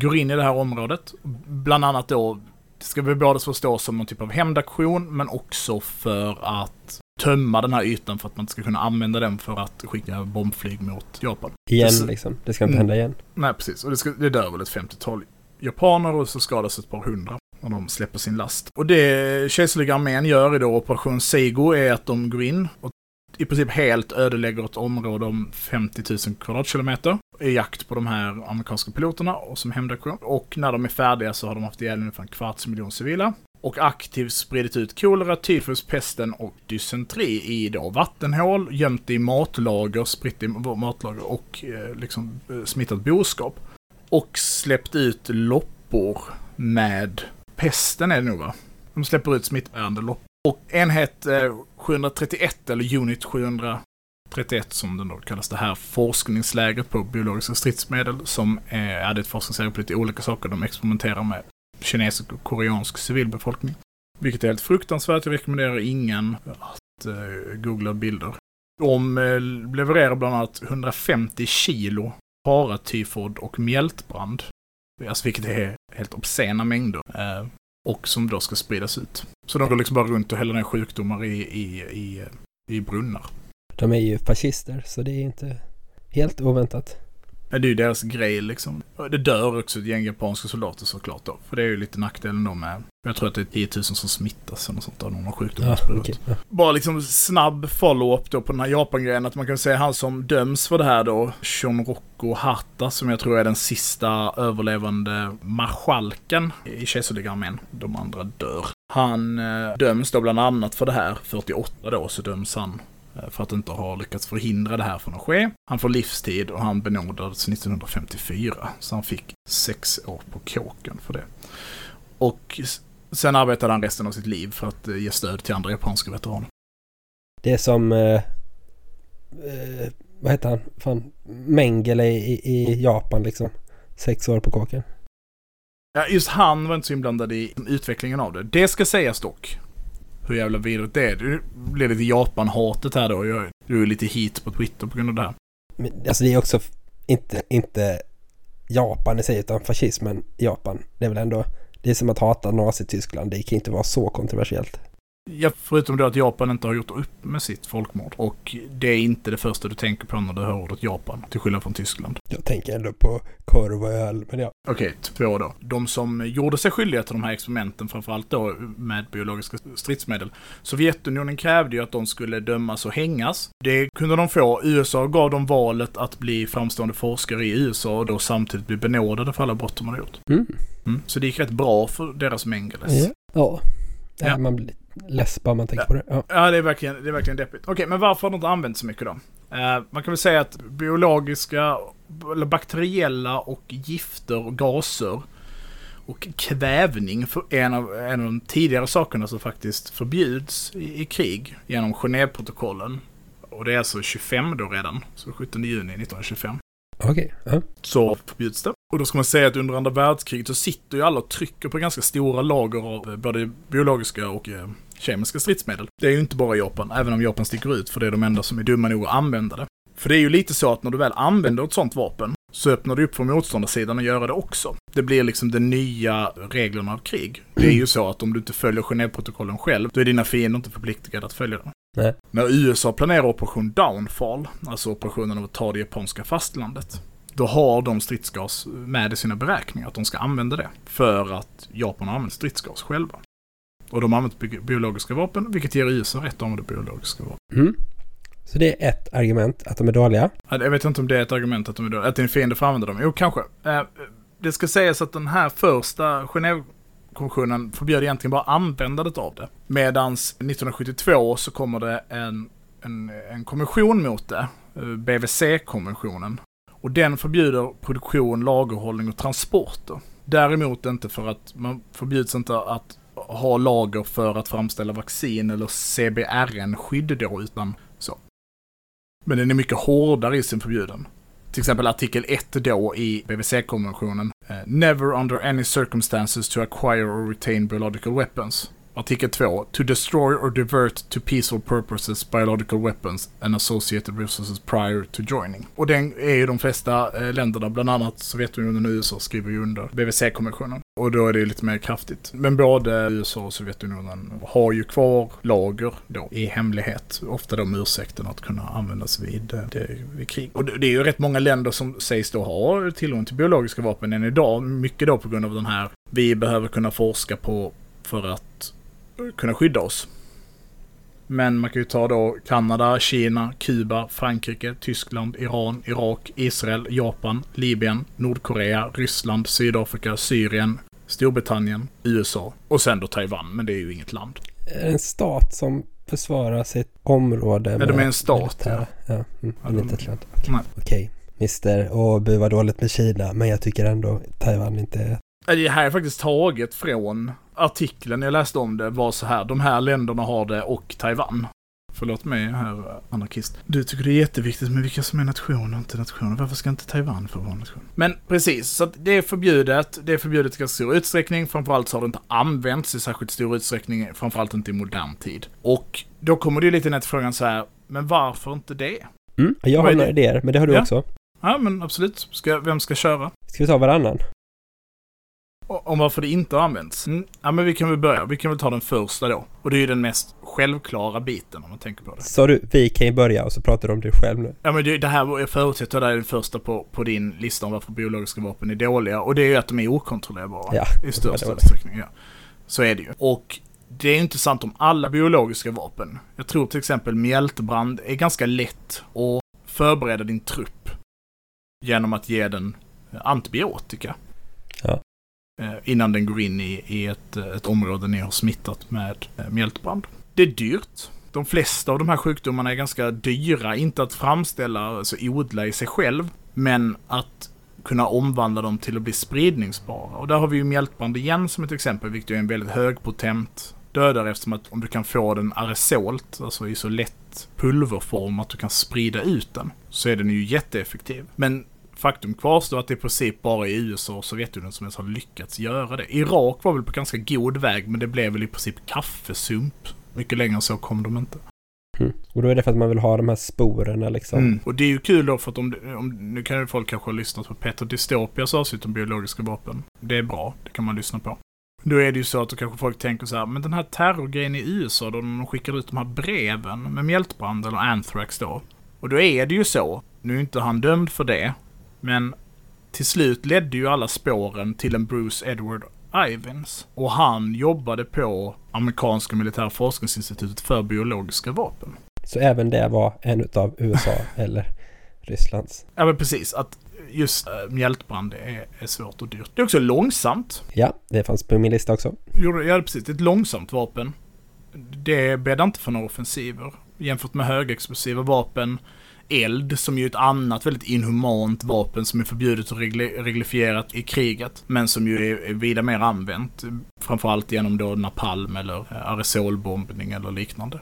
går in i det här området. Bland annat då, det ska vi både förstås som någon typ av hämndaktion, men också för att tömma den här ytan för att man ska kunna använda den för att skicka bombflyg mot Japan. Igen Så- liksom. Det ska inte Mm. hända igen. Nej, precis. Och det, ska, det dör väl ett 50-tal japaner och så skadas ett par hundra när de släpper sin last. Och det kejserliga armén gör i då Operation Seigo är att de går in och i princip helt ödelägger ett område om 50 000 kvadratkilometer i jakt på de här amerikanska piloterna och som hämndaktion. Och när de är färdiga så har de haft ihjäl ungefär en kvarts miljon civila. Och aktivt spridit ut kolera, tyfus, pesten och dysenteri i då vattenhål, gömt i matlager, spritt i matlager och eh, liksom eh, smittat boskap. Och släppt ut loppor med pesten är det nog va? De släpper ut smittbärande loppor. Och enhet eh, 731, eller Unit 731 som den då kallas, det här forskningslägret på biologiska stridsmedel som är, är ett forskningsläger på lite olika saker. De experimenterar med kinesisk och koreansk civilbefolkning. Vilket är helt fruktansvärt. Jag rekommenderar ingen att eh, googla bilder. De eh, levererar bland annat 150 kilo paratyfod och mjältbrand. Alltså vilket är helt obscena mängder. Eh, och som då ska spridas ut. Så de går liksom bara runt och häller ner sjukdomar i, i, i, i brunnar. De är ju fascister, så det är inte helt oväntat. Ja, det är ju deras grej liksom. Det dör också ett gäng japanska soldater såklart då. För det är ju lite nackdelen då med... Jag tror att det är 10 000 som smittas eller något sånt av någon sjukdom. Ja, okay. Bara liksom snabb follow-up då på den här Japan-grejen. Att man kan säga han som döms för det här då, Shonroko Hata, som jag tror är den sista överlevande marskalken i kejserliga armén. De andra dör. Han eh, döms då bland annat för det här, 48 då, så döms han för att inte ha lyckats förhindra det här från att ske. Han får livstid och han benådades 1954. Så han fick sex år på kåken för det. Och sen arbetade han resten av sitt liv för att eh, ge stöd till andra japanska veteraner. Det är som, eh, eh, vad heter han, fan, Mengele i, i Japan liksom. Sex år på kåken. Ja, just han var inte så inblandad i utvecklingen av det. Det ska sägas dock hur jävla vidrigt det är. Det blir lite Japan-hatet här då. Jag, du är lite hit på Twitter på grund av det här. Men, alltså det är också inte, inte Japan i sig utan fascismen i Japan. Det är väl ändå, det är som att hata Nazityskland. Det kan inte vara så kontroversiellt. Ja, förutom då att Japan inte har gjort upp med sitt folkmord. Och det är inte det första du tänker på när du hör ordet Japan, till skillnad från Tyskland. Jag tänker ändå på korv och öl, men ja. Okej, okay, två då. De som gjorde sig skyldiga till de här experimenten, framförallt då med biologiska stridsmedel. Sovjetunionen krävde ju att de skulle dömas och hängas. Det kunde de få. USA gav dem valet att bli framstående forskare i USA och då samtidigt bli benådade för alla brott de hade gjort. Mm. Mm. Så det gick rätt bra för deras Mengeles. Ja. ja. ja. Man blir less bara man tänker ja. på det. Ja. ja, det är verkligen, det är verkligen deppigt. Okej, men varför har de inte använt så mycket då? Uh, man kan väl säga att biologiska, eller bakteriella och gifter och gaser och kvävning för en av, en av de tidigare sakerna som faktiskt förbjuds i, i krig genom Genèveprotokollen. Och det är alltså 25 då redan, så 17 juni 1925. Okej. Okay. Uh. Så förbjuds det. Och då ska man säga att under andra världskriget så sitter ju alla och trycker på ganska stora lager av eh, både biologiska och eh, kemiska stridsmedel. Det är ju inte bara Japan, även om Japan sticker ut för det är de enda som är dumma nog att använda det. För det är ju lite så att när du väl använder ett sånt vapen så öppnar du upp för motståndarsidan att göra det också. Det blir liksom de nya reglerna av krig. Det är ju så att om du inte följer Genèveprotokollen själv, då är dina fiender inte förpliktigade att följa dem. Nej. När USA planerar operation Downfall, alltså operationen av att ta det japanska fastlandet, då har de stridsgas med i sina beräkningar, att de ska använda det. För att Japan har använt stridsgas själva. Och de har använt biologiska vapen, vilket ger USA rätt att använda biologiska vapen. Mm. Så det är ett argument, att de är dåliga? Jag vet inte om det är ett argument att de är dåliga, att din fiende får använda dem. Jo, kanske. Eh, det ska sägas att den här första Genèvekonventionen förbjöd egentligen bara användandet av det. Medans 1972 så kommer det en, en, en konvention mot det, eh, BVC-konventionen, och den förbjuder produktion, lagerhållning och transporter. Däremot inte för att man förbjuds inte att ha lager för att framställa vaccin eller CBRN-skydd då, utan så. Men den är mycket hårdare i sin förbjuden. Till exempel artikel 1 då i BVC-konventionen. Eh, Never under any circumstances to acquire or retain biological weapons. Artikel 2. To destroy or divert to peaceful purposes biological weapons and associated resources prior to joining. Och den är ju de flesta eh, länderna, bland annat Sovjetunionen och USA, skriver ju under BVC-konventionen. Och då är det lite mer kraftigt. Men både USA och Sovjetunionen har ju kvar lager då i hemlighet. Ofta då med ursäkten att kunna användas vid, eh, det, vid krig. Och det, det är ju rätt många länder som sägs då ha tillgång till biologiska vapen än idag. Mycket då på grund av den här, vi behöver kunna forska på för att kunna skydda oss. Men man kan ju ta då Kanada, Kina, Kuba, Frankrike, Tyskland, Iran, Irak, Israel, Japan, Libyen, Nordkorea, Ryssland, Sydafrika, Syrien, Storbritannien, USA och sen då Taiwan, men det är ju inget land. En stat som försvarar sitt område. Ja, de är en stat, ja. ja mm, Ja, inte ett land. Okej, Mister, åh, bu vad dåligt med Kina, men jag tycker ändå Taiwan inte är... Det här är faktiskt taget från artikeln jag läste om det var så här. De här länderna har det och Taiwan. Förlåt mig här anarkist. Du tycker det är jätteviktigt med vilka som är nationer och inte nationer. Varför ska inte Taiwan få vara nation? Men precis, så att det är förbjudet. Det är förbjudet i ganska stor utsträckning. Framförallt så har det inte använts i särskilt stor utsträckning. Framförallt inte i modern tid. Och då kommer det ju lite ner till frågan så här. Men varför inte det? Mm, jag har några idéer, men det har du Ja. också. Ja men absolut. Ska, vem ska köra? Ska vi ta varannan? Om varför det inte har använts? Mm. Ja men vi kan väl börja. Vi kan väl ta den första då. Och det är ju den mest självklara biten om man tänker på det. Sa du, vi kan ju börja och så pratar du om dig själv nu. Ja men det, det här, var- jag förutsätter att det är den första på, på din lista om varför biologiska vapen är dåliga. Och det är ju att de är okontrollerbara. Ja, I största utsträckning, ja. Så är det ju. Och det är ju inte sant om alla biologiska vapen. Jag tror till exempel mjältbrand är ganska lätt att förbereda din trupp genom att ge den antibiotika. Eh, innan den går in i, i ett, eh, ett område ni har smittat med eh, mjältbrand. Det är dyrt. De flesta av de här sjukdomarna är ganska dyra, inte att framställa, alltså odla i sig själv, men att kunna omvandla dem till att bli spridningsbara. Och där har vi ju mjältbrand igen som ett exempel, vilket är en väldigt högpotent dödare eftersom att om du kan få den aerosolt, alltså i så lätt pulverform att du kan sprida ut den, så är den ju jätteeffektiv. Men faktum kvarstår att det i princip bara är USA och Sovjetunionen som ens har lyckats göra det. Irak var väl på ganska god väg, men det blev väl i princip kaffesump. Mycket längre än så kom de inte. Mm. Och då är det för att man vill ha de här sporerna liksom. Mm. Och det är ju kul då för att om, om nu kan ju folk kanske ha lyssnat på Peter Dystopias avsnitt om biologiska vapen. Det är bra, det kan man lyssna på. Då är det ju så att då kanske folk tänker så här, men den här terrorgrejen i USA då när de skickar ut de här breven med mjältbrand eller anthrax då. Och då är det ju så, nu är inte han dömd för det, men till slut ledde ju alla spåren till en Bruce Edward Ivins. Och han jobbade på amerikanska militära forskningsinstitutet för biologiska vapen. Så även det var en utav USA eller Rysslands. Ja men precis, att just äh, mjältbrand är, är svårt och dyrt. Det är också långsamt. Ja, det fanns på min lista också. Jo, Ja precis, det är ett långsamt vapen. Det bäddar inte för några offensiver. Jämfört med högexplosiva vapen, eld som ju är ett annat väldigt inhumant vapen som är förbjudet och reglifierat i kriget. Men som ju är, vida mer använt. Framförallt genom då napalm eller eh, aerosolbombning eller liknande.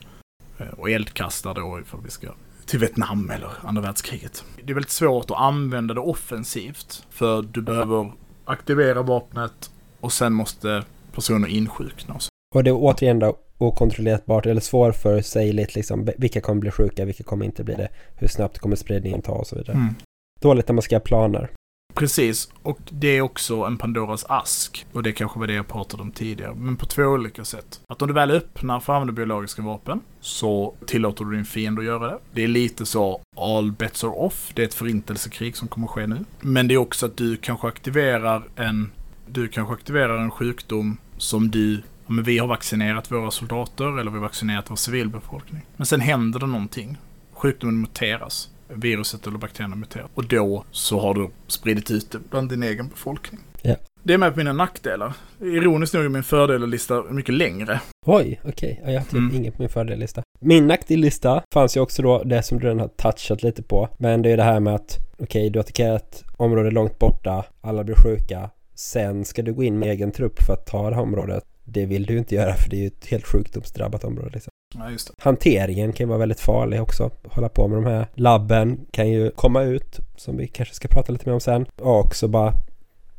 Eh, och eldkastare då ifall vi ska till Vietnam eller andra världskriget. Det är väldigt svårt att använda det offensivt. För du behöver aktivera vapnet och sen måste personer insjukna. och så. Och det är återigen då okontrollerbart eller svårförutsägligt liksom. Vilka kommer bli sjuka, vilka kommer inte bli det. Hur snabbt kommer spridningen ta och så vidare. Mm. Dåligt när man ska ha planer. Precis, och det är också en Pandoras ask. Och det kanske var det jag pratade om tidigare, men på två olika sätt. Att om du väl öppnar för att använda biologiska vapen så tillåter du din fiende att göra det. Det är lite så all bets are off. Det är ett förintelsekrig som kommer att ske nu. Men det är också att du kanske aktiverar en, du kanske aktiverar en sjukdom som du men vi har vaccinerat våra soldater eller vi har vaccinerat vår civilbefolkning. Men sen händer det någonting. Sjukdomen muteras. Viruset eller bakterierna muterar. Och då så har du spridit ut det bland din egen befolkning. Ja. Det är med på mina nackdelar. Ironiskt nog är min fördellista mycket längre. Oj, okej. Ja, jag har typ Mm. inget på min fördellista. Min nackdellista fanns ju också då det som du redan har touchat lite på. Men det är det här med att okej, du attackerar ett område långt borta, alla blir sjuka. Sen ska du gå in med egen trupp för att ta det här området. Det vill du inte göra för det är ju ett helt sjukdomsdrabbat område liksom. Ja, just det. Hanteringen kan ju vara väldigt farlig också. Hålla på med de här labben kan ju komma ut, som vi kanske ska prata lite mer om sen. Och också bara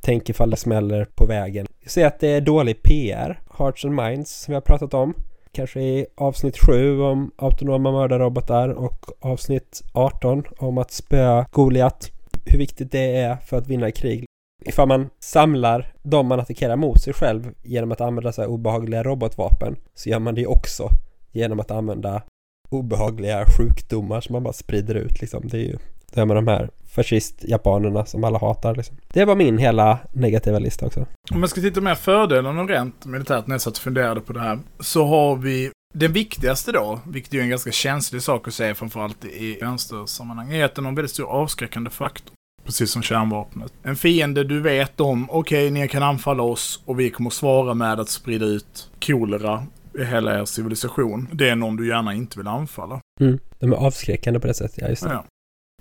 tänk ifall det smäller på vägen. Jag ser att det är dålig PR, Hearts and Minds, som vi har pratat om. Kanske i avsnitt 7 om autonoma mördarrobotar och avsnitt 18 om att spöa Goliat. Hur viktigt det är för att vinna krig. Ifall man samlar de man attackerar mot sig själv genom att använda så här obehagliga robotvapen så gör man det också genom att använda obehagliga sjukdomar som man bara sprider ut liksom. Det är ju det är med de här fascist-japanerna som alla hatar liksom. Det var min hela negativa lista också. Om man ska titta mer fördelarna rent militärt när jag satt och funderade på det här. Så har vi Den viktigaste då, vilket är en ganska känslig sak att säga framförallt i vänstersammanhang, är att den har en väldigt stor avskräckande faktor. Precis som kärnvapnet. En fiende du vet om, okej, okay, ni kan anfalla oss och vi kommer svara med att sprida ut kolera i hela er civilisation. Det är någon du gärna inte vill anfalla. Mm. De är avskräckande på det sättet, ja just det. Ja.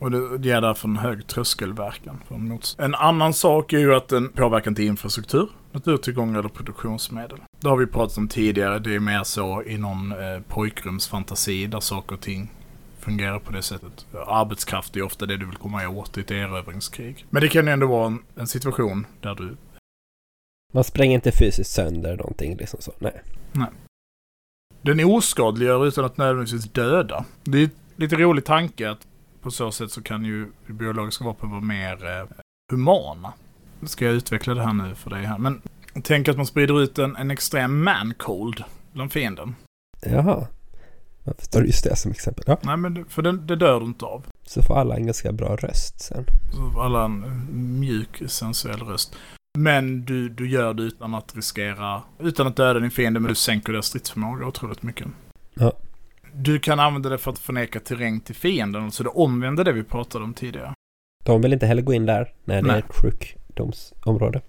Och det ger därför en hög tröskelverkan. En annan sak är ju att den påverkar till infrastruktur, naturtillgångar eller produktionsmedel. Det har vi pratat om tidigare, det är mer så i någon eh, pojkrumsfantasi där saker och ting fungerar på det sättet. Arbetskraft är ofta det du vill komma åt i ett erövringskrig. Men det kan ju ändå vara en, en situation där du... Man spränger inte fysiskt sönder någonting liksom så, nej. Nej. Den oskadliggör utan att nödvändigtvis döda. Det är lite rolig tanke att på så sätt så kan ju biologiska vapen vara mer eh, humana. Ska jag utveckla det här nu för dig här? Men tänk att man sprider ut en, en extrem man-cold bland fienden. Jaha. Varför tar du just det som exempel? Ja. Nej, men för det, det dör du inte av. Så får alla en ganska bra röst sen. Så får alla en mjuk, sensuell röst. Men du, du gör det utan att riskera, utan att döda din fiende, men du sänker deras stridsförmåga otroligt mycket. Ja. Du kan använda det för att förneka terräng till fienden, alltså det omvända det vi pratade om tidigare. De vill inte heller gå in där när det Nej. är ett sjukdomsområde.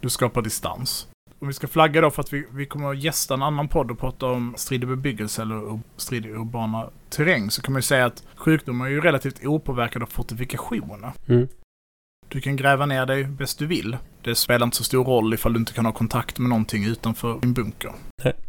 Du skapar distans. Om vi ska flagga då för att vi, vi kommer att gästa en annan podd och prata om strid i bebyggelse eller strid i urbana terräng så kan man ju säga att sjukdomar är ju relativt opåverkade av fortifikationer. Mm. Du kan gräva ner dig bäst du vill. Det spelar inte så stor roll ifall du inte kan ha kontakt med någonting utanför din bunker.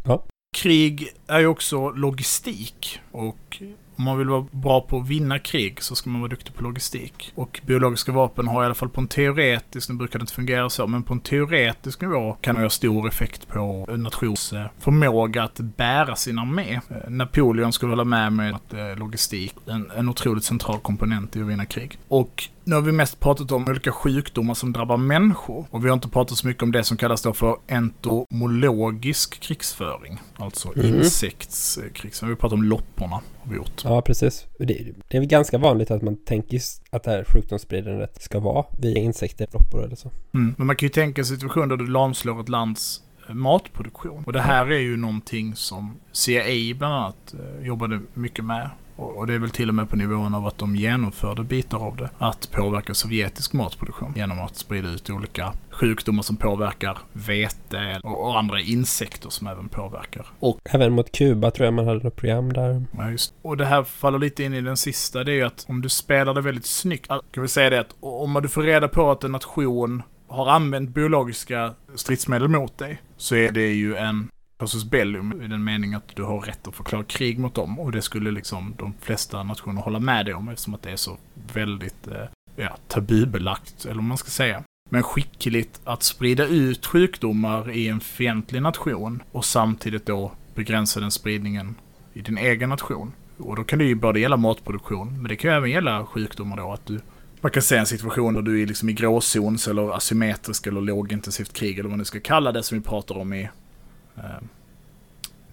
Ja. Krig är ju också logistik och om man vill vara bra på att vinna krig så ska man vara duktig på logistik. Och biologiska vapen har i alla fall på en teoretisk, nu brukar det inte fungera så, men på en teoretisk nivå kan det ha stor effekt på en nations eh, förmåga att bära sin armé. Eh, Napoleon skulle hålla med mig att eh, logistik är en, en otroligt central komponent i att vinna krig. Och nu har vi mest pratat om olika sjukdomar som drabbar människor. Och vi har inte pratat så mycket om det som kallas då för entomologisk krigsföring. Alltså mm. insektskrigsföring. Vi pratar om lopporna. Har vi gjort. Ja, precis. Det, det är väl ganska vanligt att man tänker att det här sjukdomsspridandet ska vara via insekter, loppor eller så. Mm. Men man kan ju tänka en situation där du lamslår ett lands eh, matproduktion. Och det här är ju någonting som CIA bland annat eh, jobbade mycket med och det är väl till och med på nivån av att de genomförde bitar av det. Att påverka sovjetisk matproduktion genom att sprida ut olika sjukdomar som påverkar vete och andra insekter som även påverkar. Och även mot Kuba tror jag man hade något program där. Ja, just. Och det här faller lite in i den sista. Det är ju att om du spelar det väldigt snyggt. Kan vi säga det att om du får reda på att en nation har använt biologiska stridsmedel mot dig så är det ju en Passus Bellum i den meningen att du har rätt att förklara krig mot dem. Och det skulle liksom de flesta nationer hålla med dig om eftersom att det är så väldigt eh, ja, tabubelagt, eller vad man ska säga. Men skickligt att sprida ut sjukdomar i en fientlig nation och samtidigt då begränsa den spridningen i din egen nation. Och då kan det ju både gälla matproduktion, men det kan ju även gälla sjukdomar då att du man kan se en situation där du är liksom i gråzons eller asymmetrisk eller lågintensivt krig eller vad man nu ska kalla det som vi pratar om i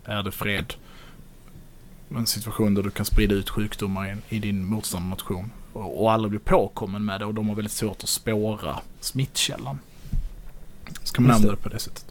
är det fred. En situation där du kan sprida ut sjukdomar i, din motståndarnation. Och, och alla blir påkommen med det och de har väldigt svårt att spåra smittkällan. Ska man använda det på det sättet.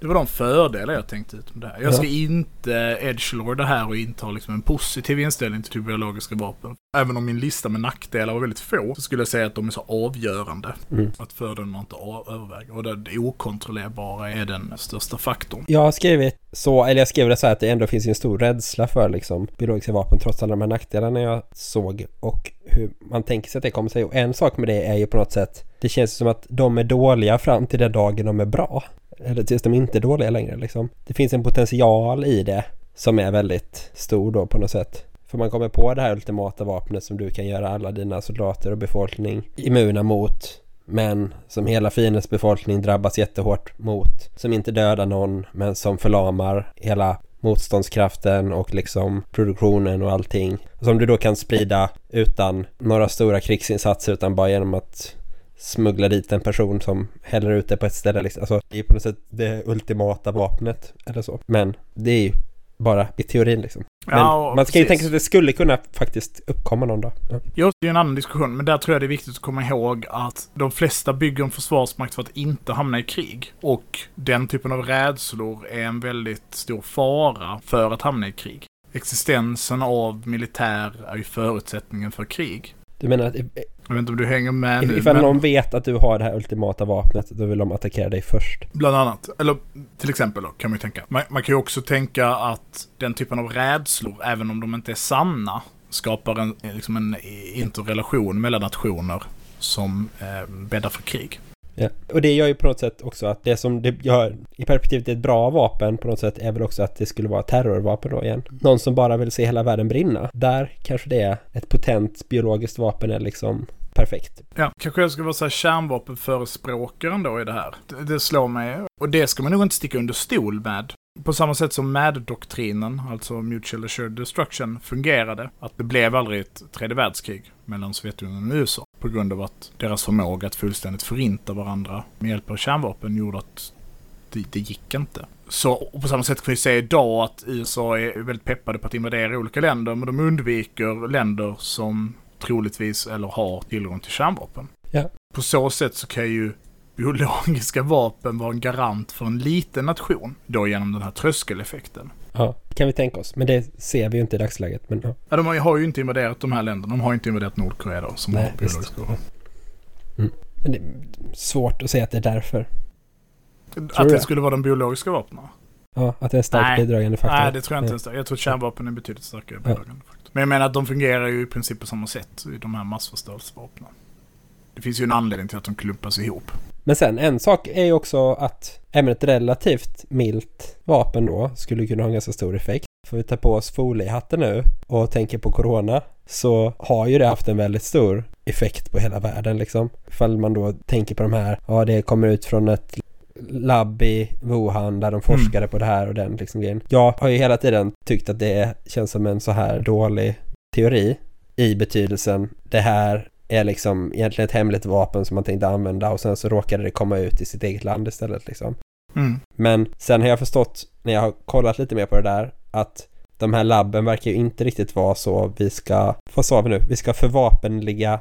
Det var de fördelar jag tänkte ut med det här. Jag ska ja. inte edgelord det här och inte ha liksom en positiv inställning till biologiska vapen. Även om min lista med nackdelar var väldigt få, så skulle jag säga att de är så avgörande. Mm. Att fördelarna inte överväger. Och det okontrollerbara är den största faktorn. Jag har skrivit så, eller jag skrev det så här att det ändå finns en stor rädsla för liksom biologiska vapen trots alla de här nackdelarna jag såg och hur man tänker sig att det kommer sig. Och en sak med det är ju på något sätt, det känns som att de är dåliga fram till den dagen de är bra eller tills de inte är dåliga längre liksom. Det finns en potential i det som är väldigt stor då på något sätt. För man kommer på det här ultimata vapnet som du kan göra alla dina soldater och befolkning immuna mot men som hela fiendens befolkning drabbas jättehårt mot. Som inte dödar någon men som förlamar hela motståndskraften och liksom produktionen och allting. Som du då kan sprida utan några stora krigsinsatser utan bara genom att smuggla dit en person som häller ut det på ett ställe liksom. Alltså det är på något sätt det ultimata vapnet eller så. Men det är ju bara i teorin liksom. Men Ja, man ska ju precis. tänka sig att det skulle kunna faktiskt uppkomma någon dag. Ja. Jo, det är en annan diskussion, men där tror jag det är viktigt att komma ihåg att de flesta bygger en försvarsmakt för att inte hamna i krig. Och den typen av rädslor är en väldigt stor fara för att hamna i krig. Existensen av militär är ju förutsättningen för krig. Du menar att Jag vet inte om du hänger med nu, ifall men någon vet att du har det här ultimata vapnet, då vill de attackera dig först. bland annat, eller till exempel då, kan man ju tänka. Man, man kan ju också tänka att den typen av rädslor, även om de inte är sanna, skapar en, liksom en interrelation mellan nationer som eh, bäddar för krig. Ja. Och det gör ju på något sätt också att det som det gör i perspektivet ett bra vapen på något sätt är väl också att det skulle vara terrorvapen då igen. Någon som bara vill se hela världen brinna. Där kanske det är ett potent biologiskt vapen är liksom perfekt. Ja, kanske jag ska vara så här kärnvapenförespråkaren då i det här. Det, det slår mig. Och det ska man nog inte sticka under stol med. På samma sätt som MAD-doktrinen, alltså Mutual Assured Destruction, fungerade. Att det blev aldrig ett tredje världskrig mellan Sovjetunionen och USA. På grund av att deras förmåga att fullständigt förinta varandra med hjälp av kärnvapen gjorde att det, det gick inte. Så och på samma sätt kan vi säga idag att USA är väldigt peppade på att invadera olika länder, men de undviker länder som troligtvis eller har tillgång till kärnvapen. Ja. På så sätt så kan ju biologiska vapen vara en garant för en liten nation. Då genom den här tröskeleffekten. Ja, kan vi tänka oss. Men det ser vi ju inte i dagsläget. Men ja. Ja, de har ju- inte invaderat de här länderna. De har ju inte invaderat Nordkorea då, som Nej, har biologiska vapen. Men det är svårt att säga att det är därför. Att du det det? skulle vara de biologiska vapnen? Ja, att det är en starkt Nej. bidragande faktor. Nej, det tror jag inte ens det. Jag tror att kärnvapen är betydligt starkare Ja. bidragande faktor. Men jag menar att de fungerar ju i princip på samma sätt i de här massförstörelsevapnen. Det finns ju en anledning till att de klumpas ihop. Men sen en sak är ju också att även ett relativt milt vapen då skulle kunna ha en ganska stor effekt. Får vi ta på oss foliehatten nu och tänker på corona så har ju det haft en väldigt stor effekt på hela världen liksom. Ifall man då tänker på de här, ja det kommer ut från ett labb i Wuhan där de forskade på det här och den liksom grejen. Jag har ju hela tiden tyckt att det känns som en så här dålig teori i betydelsen det här är liksom egentligen ett hemligt vapen som man tänkte använda och sen så råkade det komma ut i sitt eget land istället liksom. Mm. Men sen har jag förstått när jag har kollat lite mer på det där att de här labben verkar ju inte riktigt vara så vi ska, vad sa vi nu, vi ska förvapenliga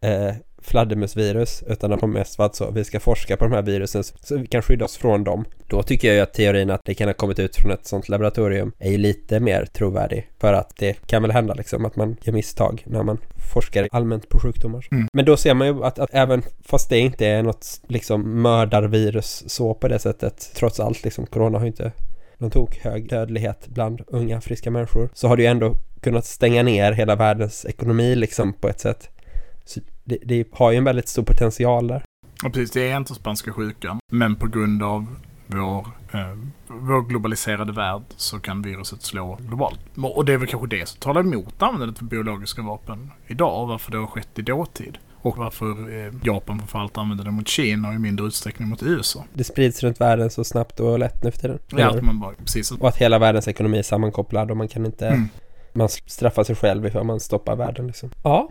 eh, fladdermusvirus utan de har mest varit så vi ska forska på de här virusen så vi kan skydda oss från dem. Då tycker jag ju att teorin att det kan ha kommit ut från ett sånt laboratorium är ju lite mer trovärdig för att det kan väl hända liksom att man gör misstag när man forskar allmänt på sjukdomar. Mm. Men då ser man ju att, att även fast det inte är något liksom mördarvirus så på det sättet trots allt liksom corona har ju inte någon tok hög dödlighet bland unga friska människor så har det ju ändå kunnat stänga ner hela världens ekonomi liksom på ett sätt. Det, det har ju en väldigt stor potential där. Och precis, det är inte spanska sjukan. Men på grund av vår, eh, vår globaliserade värld så kan viruset slå globalt. Och det är väl kanske det som talar emot användandet av biologiska vapen idag. Varför det har skett i dåtid. Och varför eh, Japan framförallt använder det mot Kina och i mindre utsträckning mot USA. Det sprids runt världen så snabbt och lätt nu för tiden. Ja, att man bara, precis. Och att hela världens ekonomi är sammankopplad och man kan inte Mm. Man straffar sig själv ifall man stoppar världen liksom. Ja.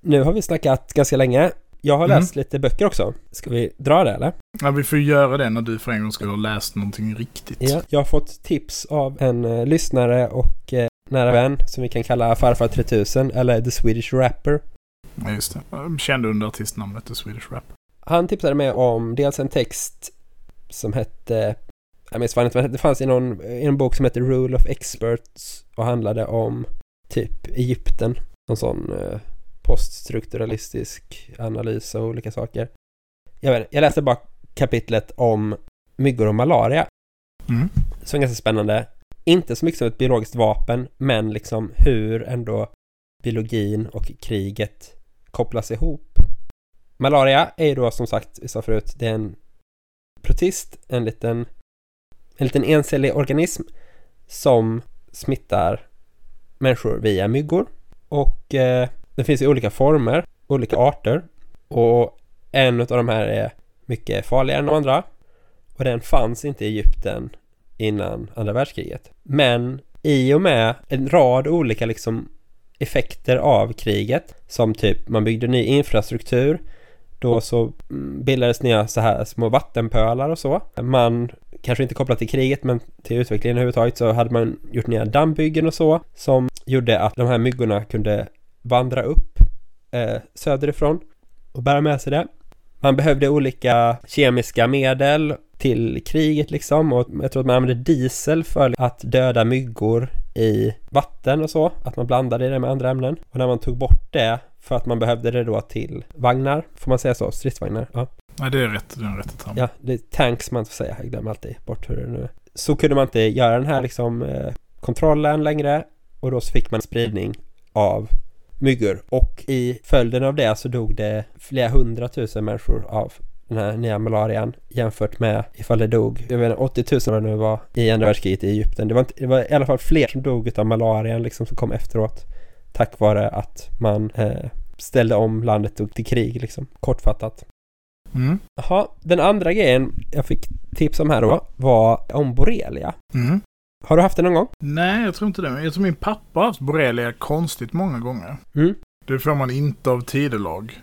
Nu har vi snackat ganska länge. Jag har Mm. läst lite böcker också. Ska vi dra det eller? Ja, vi får göra det när du för en gång skulle ha läst någonting riktigt. Ja. Jag har fått tips av en eh, lyssnare och eh, nära vän som vi kan kalla farfar 3000 eller The Swedish Rapper. Ja, just det. Jag kände under artistnamnet The Swedish Rap. Han tipsade mig om dels en text som hette jag minns hette, men det fanns i någon, i en bok som heter Rule of Experts och handlade om typ Egypten. Någon sån eh, poststrukturalistisk analys av olika saker. Jag, vet, jag läste bara kapitlet om myggor och malaria. Mm. Som är ganska spännande. Inte så mycket som ett biologiskt vapen, men liksom hur ändå biologin och kriget kopplas ihop. Malaria är ju då som sagt, vi sa förut, det är en protist, en liten, en liten encellig organism som smittar människor via myggor. Och eh, det finns i olika former, olika arter. Och en av de här är mycket farligare än de andra. Och den fanns inte i Egypten innan andra världskriget. Men i och med en rad olika liksom effekter av kriget som typ man byggde ny infrastruktur Då så mm, bildades nya så här små vattenpölar och så. Man, kanske inte kopplat till kriget men till utvecklingen överhuvudtaget så hade man gjort nya dammbyggen och så som gjorde att de här myggorna kunde vandra upp eh, söderifrån och bära med sig det. Man behövde olika kemiska medel till kriget liksom och jag tror att man använde diesel för att döda myggor i vatten och så, att man blandade det med andra ämnen. Och när man tog bort det för att man behövde det då till vagnar, får man säga så? Stridsvagnar? Ja. Nej, det är rätt. Det är rätt term. Ja, det är tanks man får säga. Jag glömmer alltid bort hur det nu är. Så kunde man inte göra den här liksom eh, kontrollen längre och då så fick man spridning av myggor och i följden av det så dog det flera hundratusen människor av den här nya malarian jämfört med ifall det dog, jag vet inte, 80 000 vad det nu var i andra världskriget i Egypten. Det var, inte, det var i alla fall fler som dog av malarian liksom som kom efteråt tack vare att man eh, ställde om landet till krig liksom, kortfattat. Mm. Jaha, den andra grejen jag fick tips om här då var om borrelia. Mm. Har du haft det någon gång? Nej, jag tror inte det. Jag tror min pappa har haft borrelia konstigt många gånger. Mm. Det får man inte av tidelag.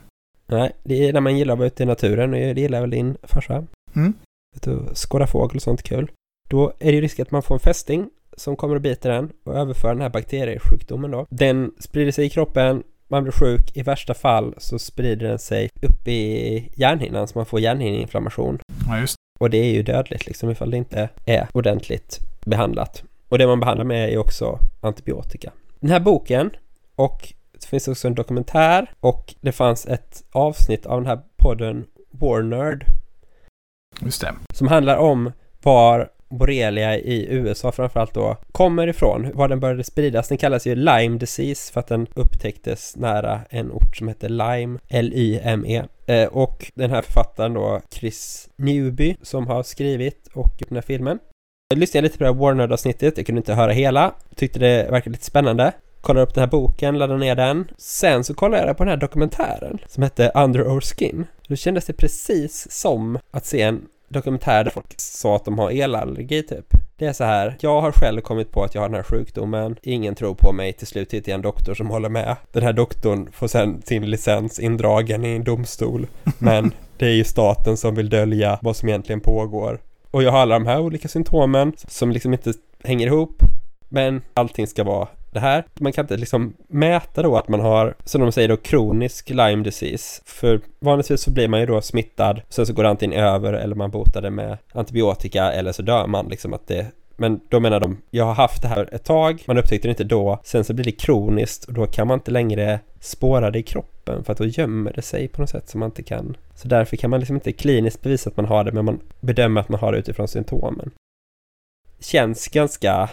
Nej, det är när man gillar att vara ute i naturen och det gillar väl din farsa. Mm. Du, skåda fågel och sånt kul. Då är det ju risk att man får en fästing som kommer och biter den och överför den här bakteriesjukdomen då. Den sprider sig i kroppen, man blir sjuk, i värsta fall så sprider den sig upp i hjärnhinnan så man får hjärnhinneinflammation. Ja, just Och det är ju dödligt liksom ifall det inte är ordentligt behandlat. Och det man behandlar med är också antibiotika. Den här boken och det finns också en dokumentär och det fanns ett avsnitt av den här podden Warnerd Just det. som handlar om var borrelia i USA framförallt då kommer ifrån, var den började spridas. Den kallas ju Lyme disease för att den upptäcktes nära en ort som heter Lyme, L-Y-M-E. Eh, och den här författaren då, Chris Newby, som har skrivit och gjort den här filmen. Jag lyssnade lite på det här Warner-avsnittet, jag kunde inte höra hela, tyckte det verkade lite spännande. Kollade upp den här boken, laddade ner den. Sen så kollade jag på den här dokumentären som hette Under Our Skin. Då kändes det precis som att se en dokumentär där folk sa att de har elallergi typ. Det är så här, jag har själv kommit på att jag har den här sjukdomen, ingen tror på mig, till slut hittar jag en doktor som håller med. Den här doktorn får sen sin licens indragen i en domstol, men det är ju staten som vill dölja vad som egentligen pågår. Och jag har alla de här olika symptomen som liksom inte hänger ihop, men allting ska vara det här. Man kan inte liksom mäta då att man har, som de säger då, kronisk Lyme disease. För vanligtvis så blir man ju då smittad, sen så går det antingen över eller man botar det med antibiotika eller så dör man liksom att det men då menar de, jag har haft det här ett tag, man upptäckte det inte då, sen så blir det kroniskt och då kan man inte längre spåra det i kroppen för att då gömmer det sig på något sätt som man inte kan. Så därför kan man liksom inte kliniskt bevisa att man har det, men man bedömer att man har det utifrån symptomen. Känns ganska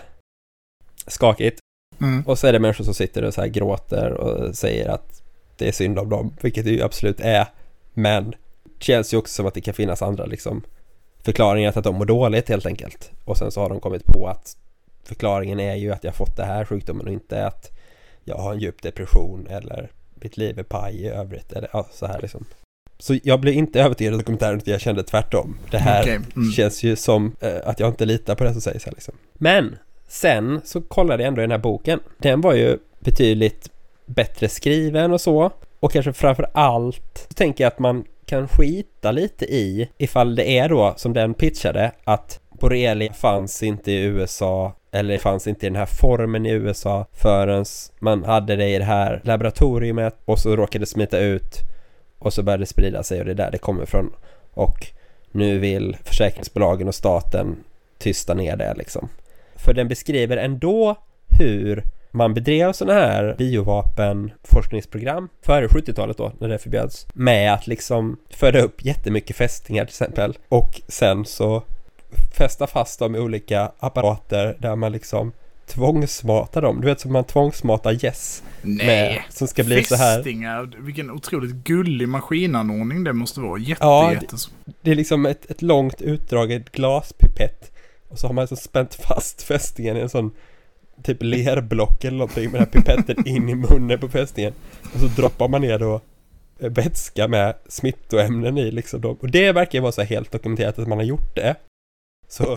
skakigt. Mm. Och så är det människor som sitter och så här gråter och säger att det är synd om dem, vilket det ju absolut är. Men det känns ju också som att det kan finnas andra liksom förklaringar till att de mår dåligt helt enkelt. Och sen så har de kommit på att förklaringen är ju att jag fått det här sjukdomen och inte att jag har en djup depression eller mitt liv är paj i övrigt eller ja, så här liksom. Så jag blev inte övertygad av dokumentären utan jag kände tvärtom. Det här Okej, mm. känns ju som eh, att jag inte litar på det som sägs här liksom. Men sen så kollade jag ändå i den här boken. Den var ju betydligt bättre skriven och så. Och kanske framför allt så tänker jag att man kan skita lite i ifall det är då som den pitchade att borrelia fanns inte i USA eller fanns inte i den här formen i USA förrän man hade det i det här laboratoriet och så råkade smita ut och så började det sprida sig och det är där det kommer ifrån. Och nu vill försäkringsbolagen och staten tysta ner det liksom. För den beskriver ändå hur man bedrev sådana här biovapenforskningsprogram före 70-talet då, när det förbjöds. Med att liksom föda upp jättemycket fästingar till exempel. Och sen så fästa fast dem i olika apparater där man liksom tvångsmatar dem. Du vet som man tvångsmatar gäss med, Nej. som ska bli så här. Fästingar. Vilken otroligt gullig maskinanordning det måste vara. Jätte, Ja, jätte... Det är liksom ett, ett långt utdraget glaspipett och så har man alltså spänt fast fästingen i en sån typ lerblock eller någonting med den här pipetten in i munnen på fästingen. Och så droppar man ner då eh, vätska med smittoämnen i liksom. Då. Och det verkar ju vara så helt dokumenterat att man har gjort det. Så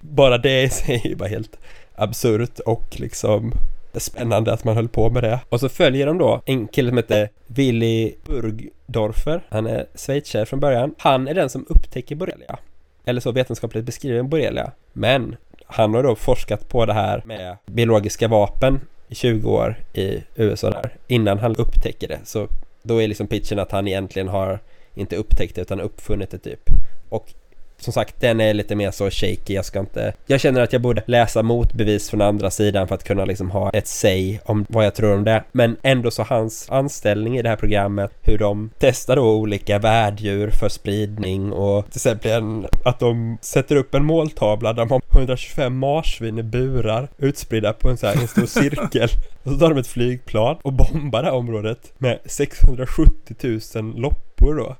bara det i sig är ju bara helt absurt och liksom spännande att man höll på med det. Och så följer de då en kille som heter Willy Burgdorfer. Han är schweizare från början. Han är den som upptäcker borrelia. Eller så vetenskapligt beskriver borrelia. Men han har då forskat på det här med biologiska vapen i 20 år i USA där. Innan han upptäcker det. Så då är liksom pitchen att han egentligen har inte upptäckt det utan uppfunnit det typ. Och som sagt, den är lite mer så shaky. Jag ska inte... Jag känner att jag borde läsa motbevis från andra sidan för att kunna liksom ha ett säg om vad jag tror om det. Men ändå så hans anställning i det här programmet, hur de testar då olika värddjur för spridning och till exempel en, att de sätter upp en måltavla där de har 125 marsvin i burar utspridda på en så här en stor cirkel. Och så tar de ett flygplan och bombar det här området med 670 000 loppor då.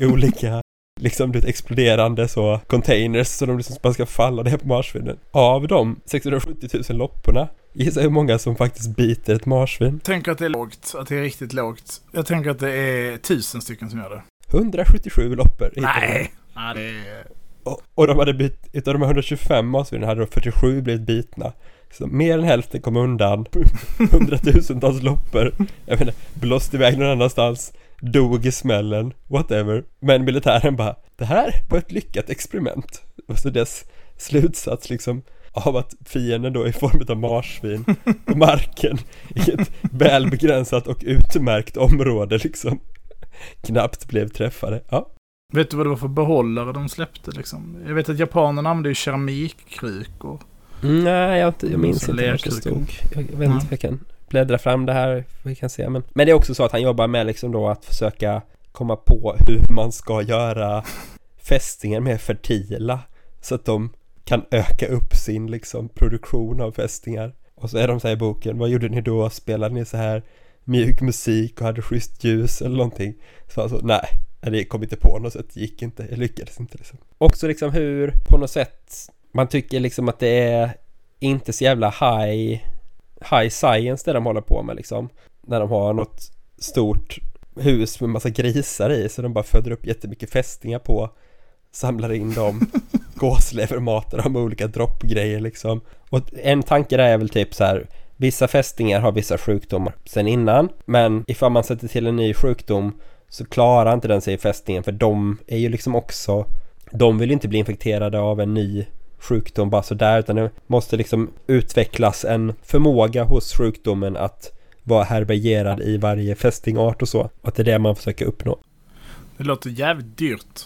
I olika liksom det exploderande så containers så de liksom bara ska falla ner på marsvinen. Av de 670 000 lopporna Gissa hur många som faktiskt biter ett marsvin? Tänker att det är lågt, att det är riktigt lågt. Jag tänker att det är tusen stycken som gör det. 177 loppor. Nej! Det är... Och, och de hade bytt, utav de 125 marsvinen hade de 47 blivit bitna. Så mer än hälften kom undan. Hundratusentals loppor. Jag menar, blåst iväg någon annanstans dog i smällen, whatever. Men militären bara, det här var ett lyckat experiment. Och så dess slutsats liksom av att fienden då i form av marsvin på marken i ett välbegränsat och utmärkt område liksom knappt blev träffade. Ja. Vet du vad det var för behållare de släppte liksom? Jag vet att japanerna använde ju keramikkrukor. Mm, nej, jag, jag minns inte vad det stod. Jag vet inte, Mm. jag kan bläddra fram det här, vi kan se. Men, men det är också så att han jobbar med liksom då att försöka komma på hur man ska göra fästingar mer fertila. Så att de kan öka upp sin liksom produktion av fästingar. Och så är de så här i boken, vad gjorde ni då? Spelade ni så här mjuk musik och hade schysst ljus eller någonting? Så alltså, nej, det kom inte på något sätt, det gick inte, jag lyckades inte liksom. Också liksom hur, på något sätt, man tycker liksom att det är inte så jävla high high science det de håller på med liksom. När de har något stort hus med massa grisar i så de bara föder upp jättemycket fästingar på samlar in dem gåslever matar dem med olika droppgrejer liksom och en tanke där är väl typ så här vissa fästingar har vissa sjukdomar sen innan men ifall man sätter till en ny sjukdom så klarar inte den sig i fästingen för de är ju liksom också de vill inte bli infekterade av en ny sjukdom bara sådär utan det måste liksom utvecklas en förmåga hos sjukdomen att vara härbärgerad i varje fästingart och så. Och att det är det man försöker uppnå. Det låter jävligt dyrt.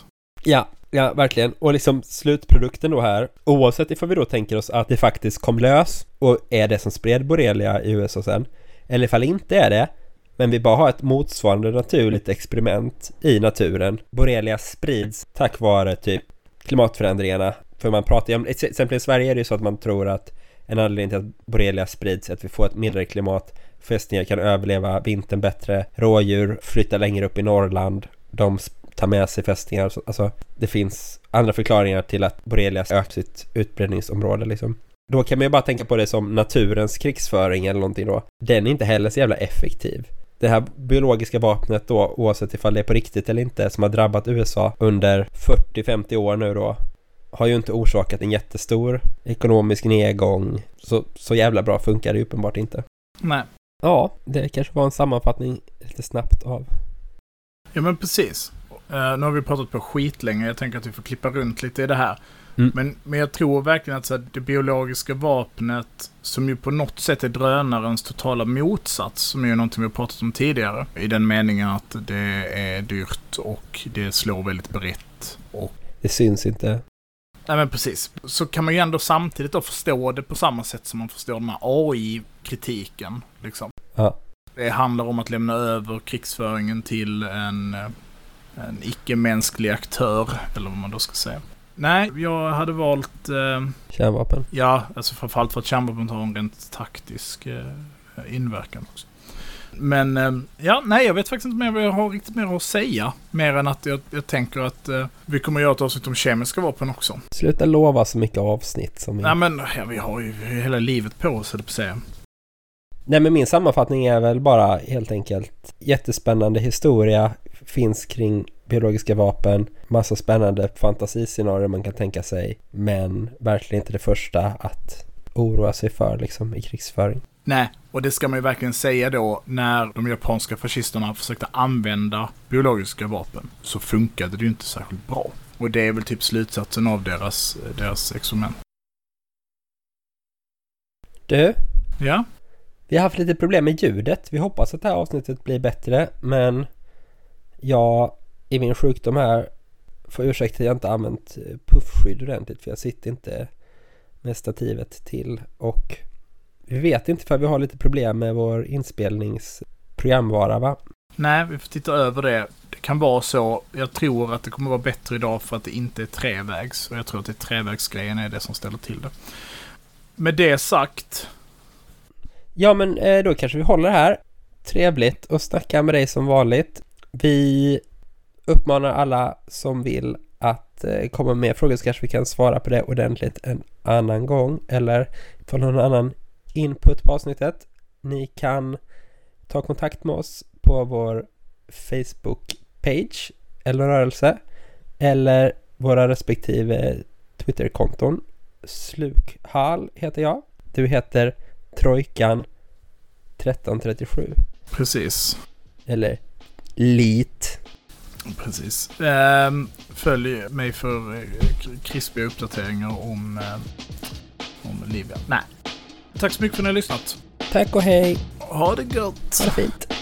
Ja, ja verkligen. Och liksom slutprodukten då här, oavsett ifall vi då tänker oss att det faktiskt kom lös och är det som spred borrelia i USA sen, eller ifall inte är det, men vi bara har ett motsvarande naturligt experiment i naturen. Borrelia sprids tack vare typ klimatförändringarna. För man pratar ju om, till exempel i Sverige är det ju så att man tror att en anledning till att borrelia sprids är att vi får ett mildare klimat. Fästingar kan överleva vintern bättre. Rådjur flyttar längre upp i Norrland. De tar med sig fästingar. Alltså det finns andra förklaringar till att borrelia ökar sitt utbredningsområde liksom. Då kan man ju bara tänka på det som naturens krigsföring eller någonting då. Den är inte heller så jävla effektiv. Det här biologiska vapnet då, oavsett ifall det är på riktigt eller inte, som har drabbat USA under 40-50 år nu då, har ju inte orsakat en jättestor ekonomisk nedgång. Så, så jävla bra funkar det ju uppenbart inte. Nej. Ja, det kanske var en sammanfattning lite snabbt av. Ja men precis. Uh, nu har vi pratat på skitlänge. Jag tänker att vi får klippa runt lite i det här. Mm. Men, men jag tror verkligen att så här, det biologiska vapnet, som ju på något sätt är drönarens totala motsats, som är ju någonting vi har pratat om tidigare. I den meningen att det är dyrt och det slår väldigt brett. Och Det syns inte. Nej men precis. Så kan man ju ändå samtidigt då förstå det på samma sätt som man förstår den här AI-kritiken. Liksom. Ja. Det handlar om att lämna över krigsföringen till en, en icke-mänsklig aktör, eller vad man då ska säga. Nej, jag hade valt, eh, Kärnvapen. ja, alltså framförallt för att kärnvapen har en rent taktisk eh, inverkan också. Men eh, ja, nej, jag vet faktiskt inte mer vad jag har riktigt mer att säga. Mer än att jag, jag tänker att eh, vi kommer att göra ett avsnitt om kemiska vapen också. Sluta lova så mycket avsnitt som Nej men, ja, vi har ju hela livet på oss, jag på säga. Nej men min sammanfattning är väl bara helt enkelt jättespännande historia finns kring biologiska vapen, massa spännande fantasiscenarier man kan tänka sig, men verkligen inte det första att oroa sig för liksom i krigsföring. Nej, och det ska man ju verkligen säga då när de japanska fascisterna försökte använda biologiska vapen så funkade det ju inte särskilt bra. Och det är väl typ slutsatsen av deras, deras experiment. Du, Ja, vi har haft lite problem med ljudet. Vi hoppas att det här avsnittet blir bättre men jag i min sjukdom här får ursäkta att jag inte använt puffskydd ordentligt för jag sitter inte med stativet till och vi vet inte för vi har lite problem med vår inspelningsprogramvara va? nej, vi får titta över det. Det kan vara så. Jag tror att det kommer vara bättre idag för att det inte är trevägs. Och jag tror att det är trevägsgrejen är det som ställer till det. Med det sagt, Ja men eh, då kanske vi håller här. Trevligt att snacka med dig som vanligt. Vi uppmanar alla som vill att eh, komma med frågor så kanske vi kan svara på det ordentligt en annan gång eller få någon annan input på avsnittet. Ni kan ta kontakt med oss på vår Facebook-page eller rörelse eller våra respektive Twitter-konton. Slukhal heter jag. Du heter Trojkan 1337 precis. eller LIT. Precis. Ehm, följ mig för eh, krispiga uppdateringar om, eh, om Libyen. Nej. Tack så mycket för att ni har lyssnat. Tack och hej. Ha det gött! Ha det fint.